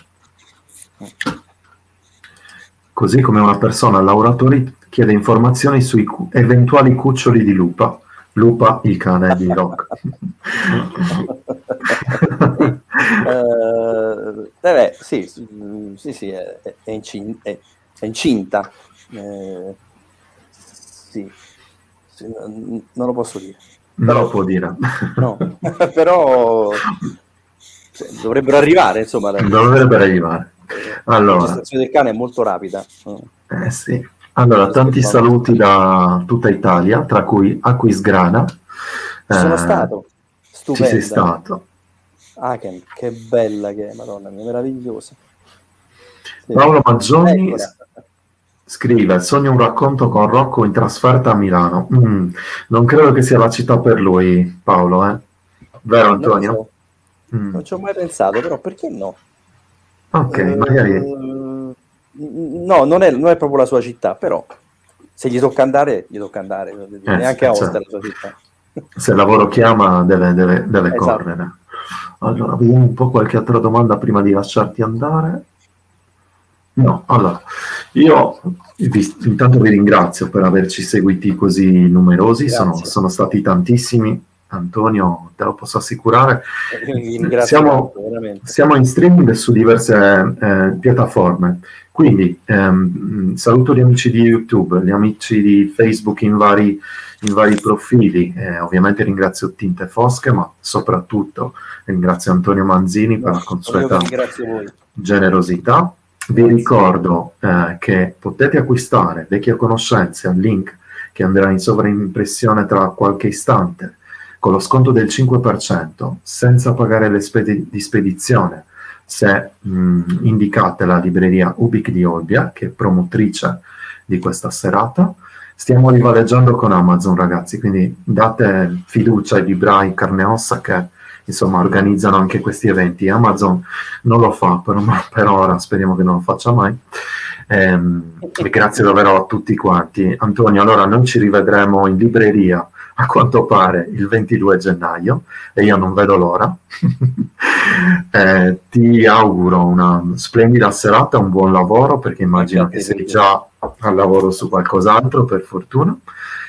Così come una persona al laboratorio chiede informazioni sui cu- eventuali cuccioli di lupa. Lupa, il cane di Rock. uh, *laughs* eh sì, sì, sì, è, è, incin- è, è incinta. Eh, sì. sì, non lo posso dire. Non lo può dire. No, *laughs* però dovrebbero arrivare, insomma. Dovrebbero arrivare. Allora, la gestazione del cane è molto rapida. Eh sì. Allora, tanti saluti da tutta Italia, tra cui Aquisgrana. Sono eh, stato. Stupenda. Ci sei stato. Aachen, ah, che bella che è, madonna mia, meravigliosa. Sì. Paolo Maggioni Eccola. Scrive, sogno un racconto con Rocco in trasferta a Milano. Mm, non credo che sia la città per lui, Paolo, eh? Vero Antonio? Non, so. mm. non ci ho mai pensato, però perché no? Ok, eh, magari... No, non è, non è, proprio la sua città, però se gli tocca andare, gli tocca andare. Eh, Neanche a Ostia certo. la sua città. Se il lavoro chiama, deve, deve, deve esatto. correre. Allora, vediamo un po' qualche altra domanda prima di lasciarti andare. No, allora, io vi, intanto vi ringrazio per averci seguiti così numerosi, sono, sono, stati tantissimi. Antonio, te lo posso assicurare. *laughs* Siamo, siamo, in streaming su diverse eh, piattaforme, quindi ehm, saluto gli amici di YouTube, gli amici di Facebook in vari, in vari profili, eh, ovviamente ringrazio Tinte Fosche, ma soprattutto ringrazio Antonio Manzini per la consueta generosità. Vi ricordo eh, che potete acquistare Vecchie Conoscenze al link che andrà in sovraimpressione tra qualche istante con lo sconto del 5% senza pagare le spese di spedizione se mh, indicate la libreria Ubic di Olbia, che è promotrice di questa serata. Stiamo rivaleggiando con Amazon, ragazzi, quindi date fiducia ai librai carne e ossa che insomma organizzano anche questi eventi. Amazon non lo fa per, per ora, speriamo che non lo faccia mai. Ehm, grazie davvero a tutti quanti. Antonio, allora noi ci rivedremo in libreria a quanto pare il 22 gennaio e io non vedo l'ora. *laughs* eh, ti auguro una splendida serata, un buon lavoro perché immagino che sei già al lavoro su qualcos'altro per fortuna.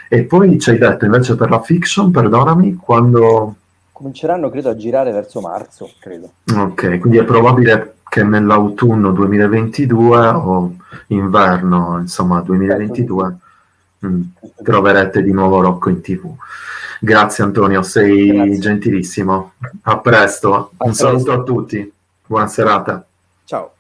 E poi ci hai detto invece per la fiction, perdonami, quando... Cominceranno credo a girare verso marzo, credo. Ok, quindi è probabile che nell'autunno 2022 o inverno, insomma 2022 Mm, troverete di nuovo Rocco in tv. Grazie Antonio, sei Grazie. gentilissimo. A presto, a un presto. saluto a tutti, buona serata. Ciao.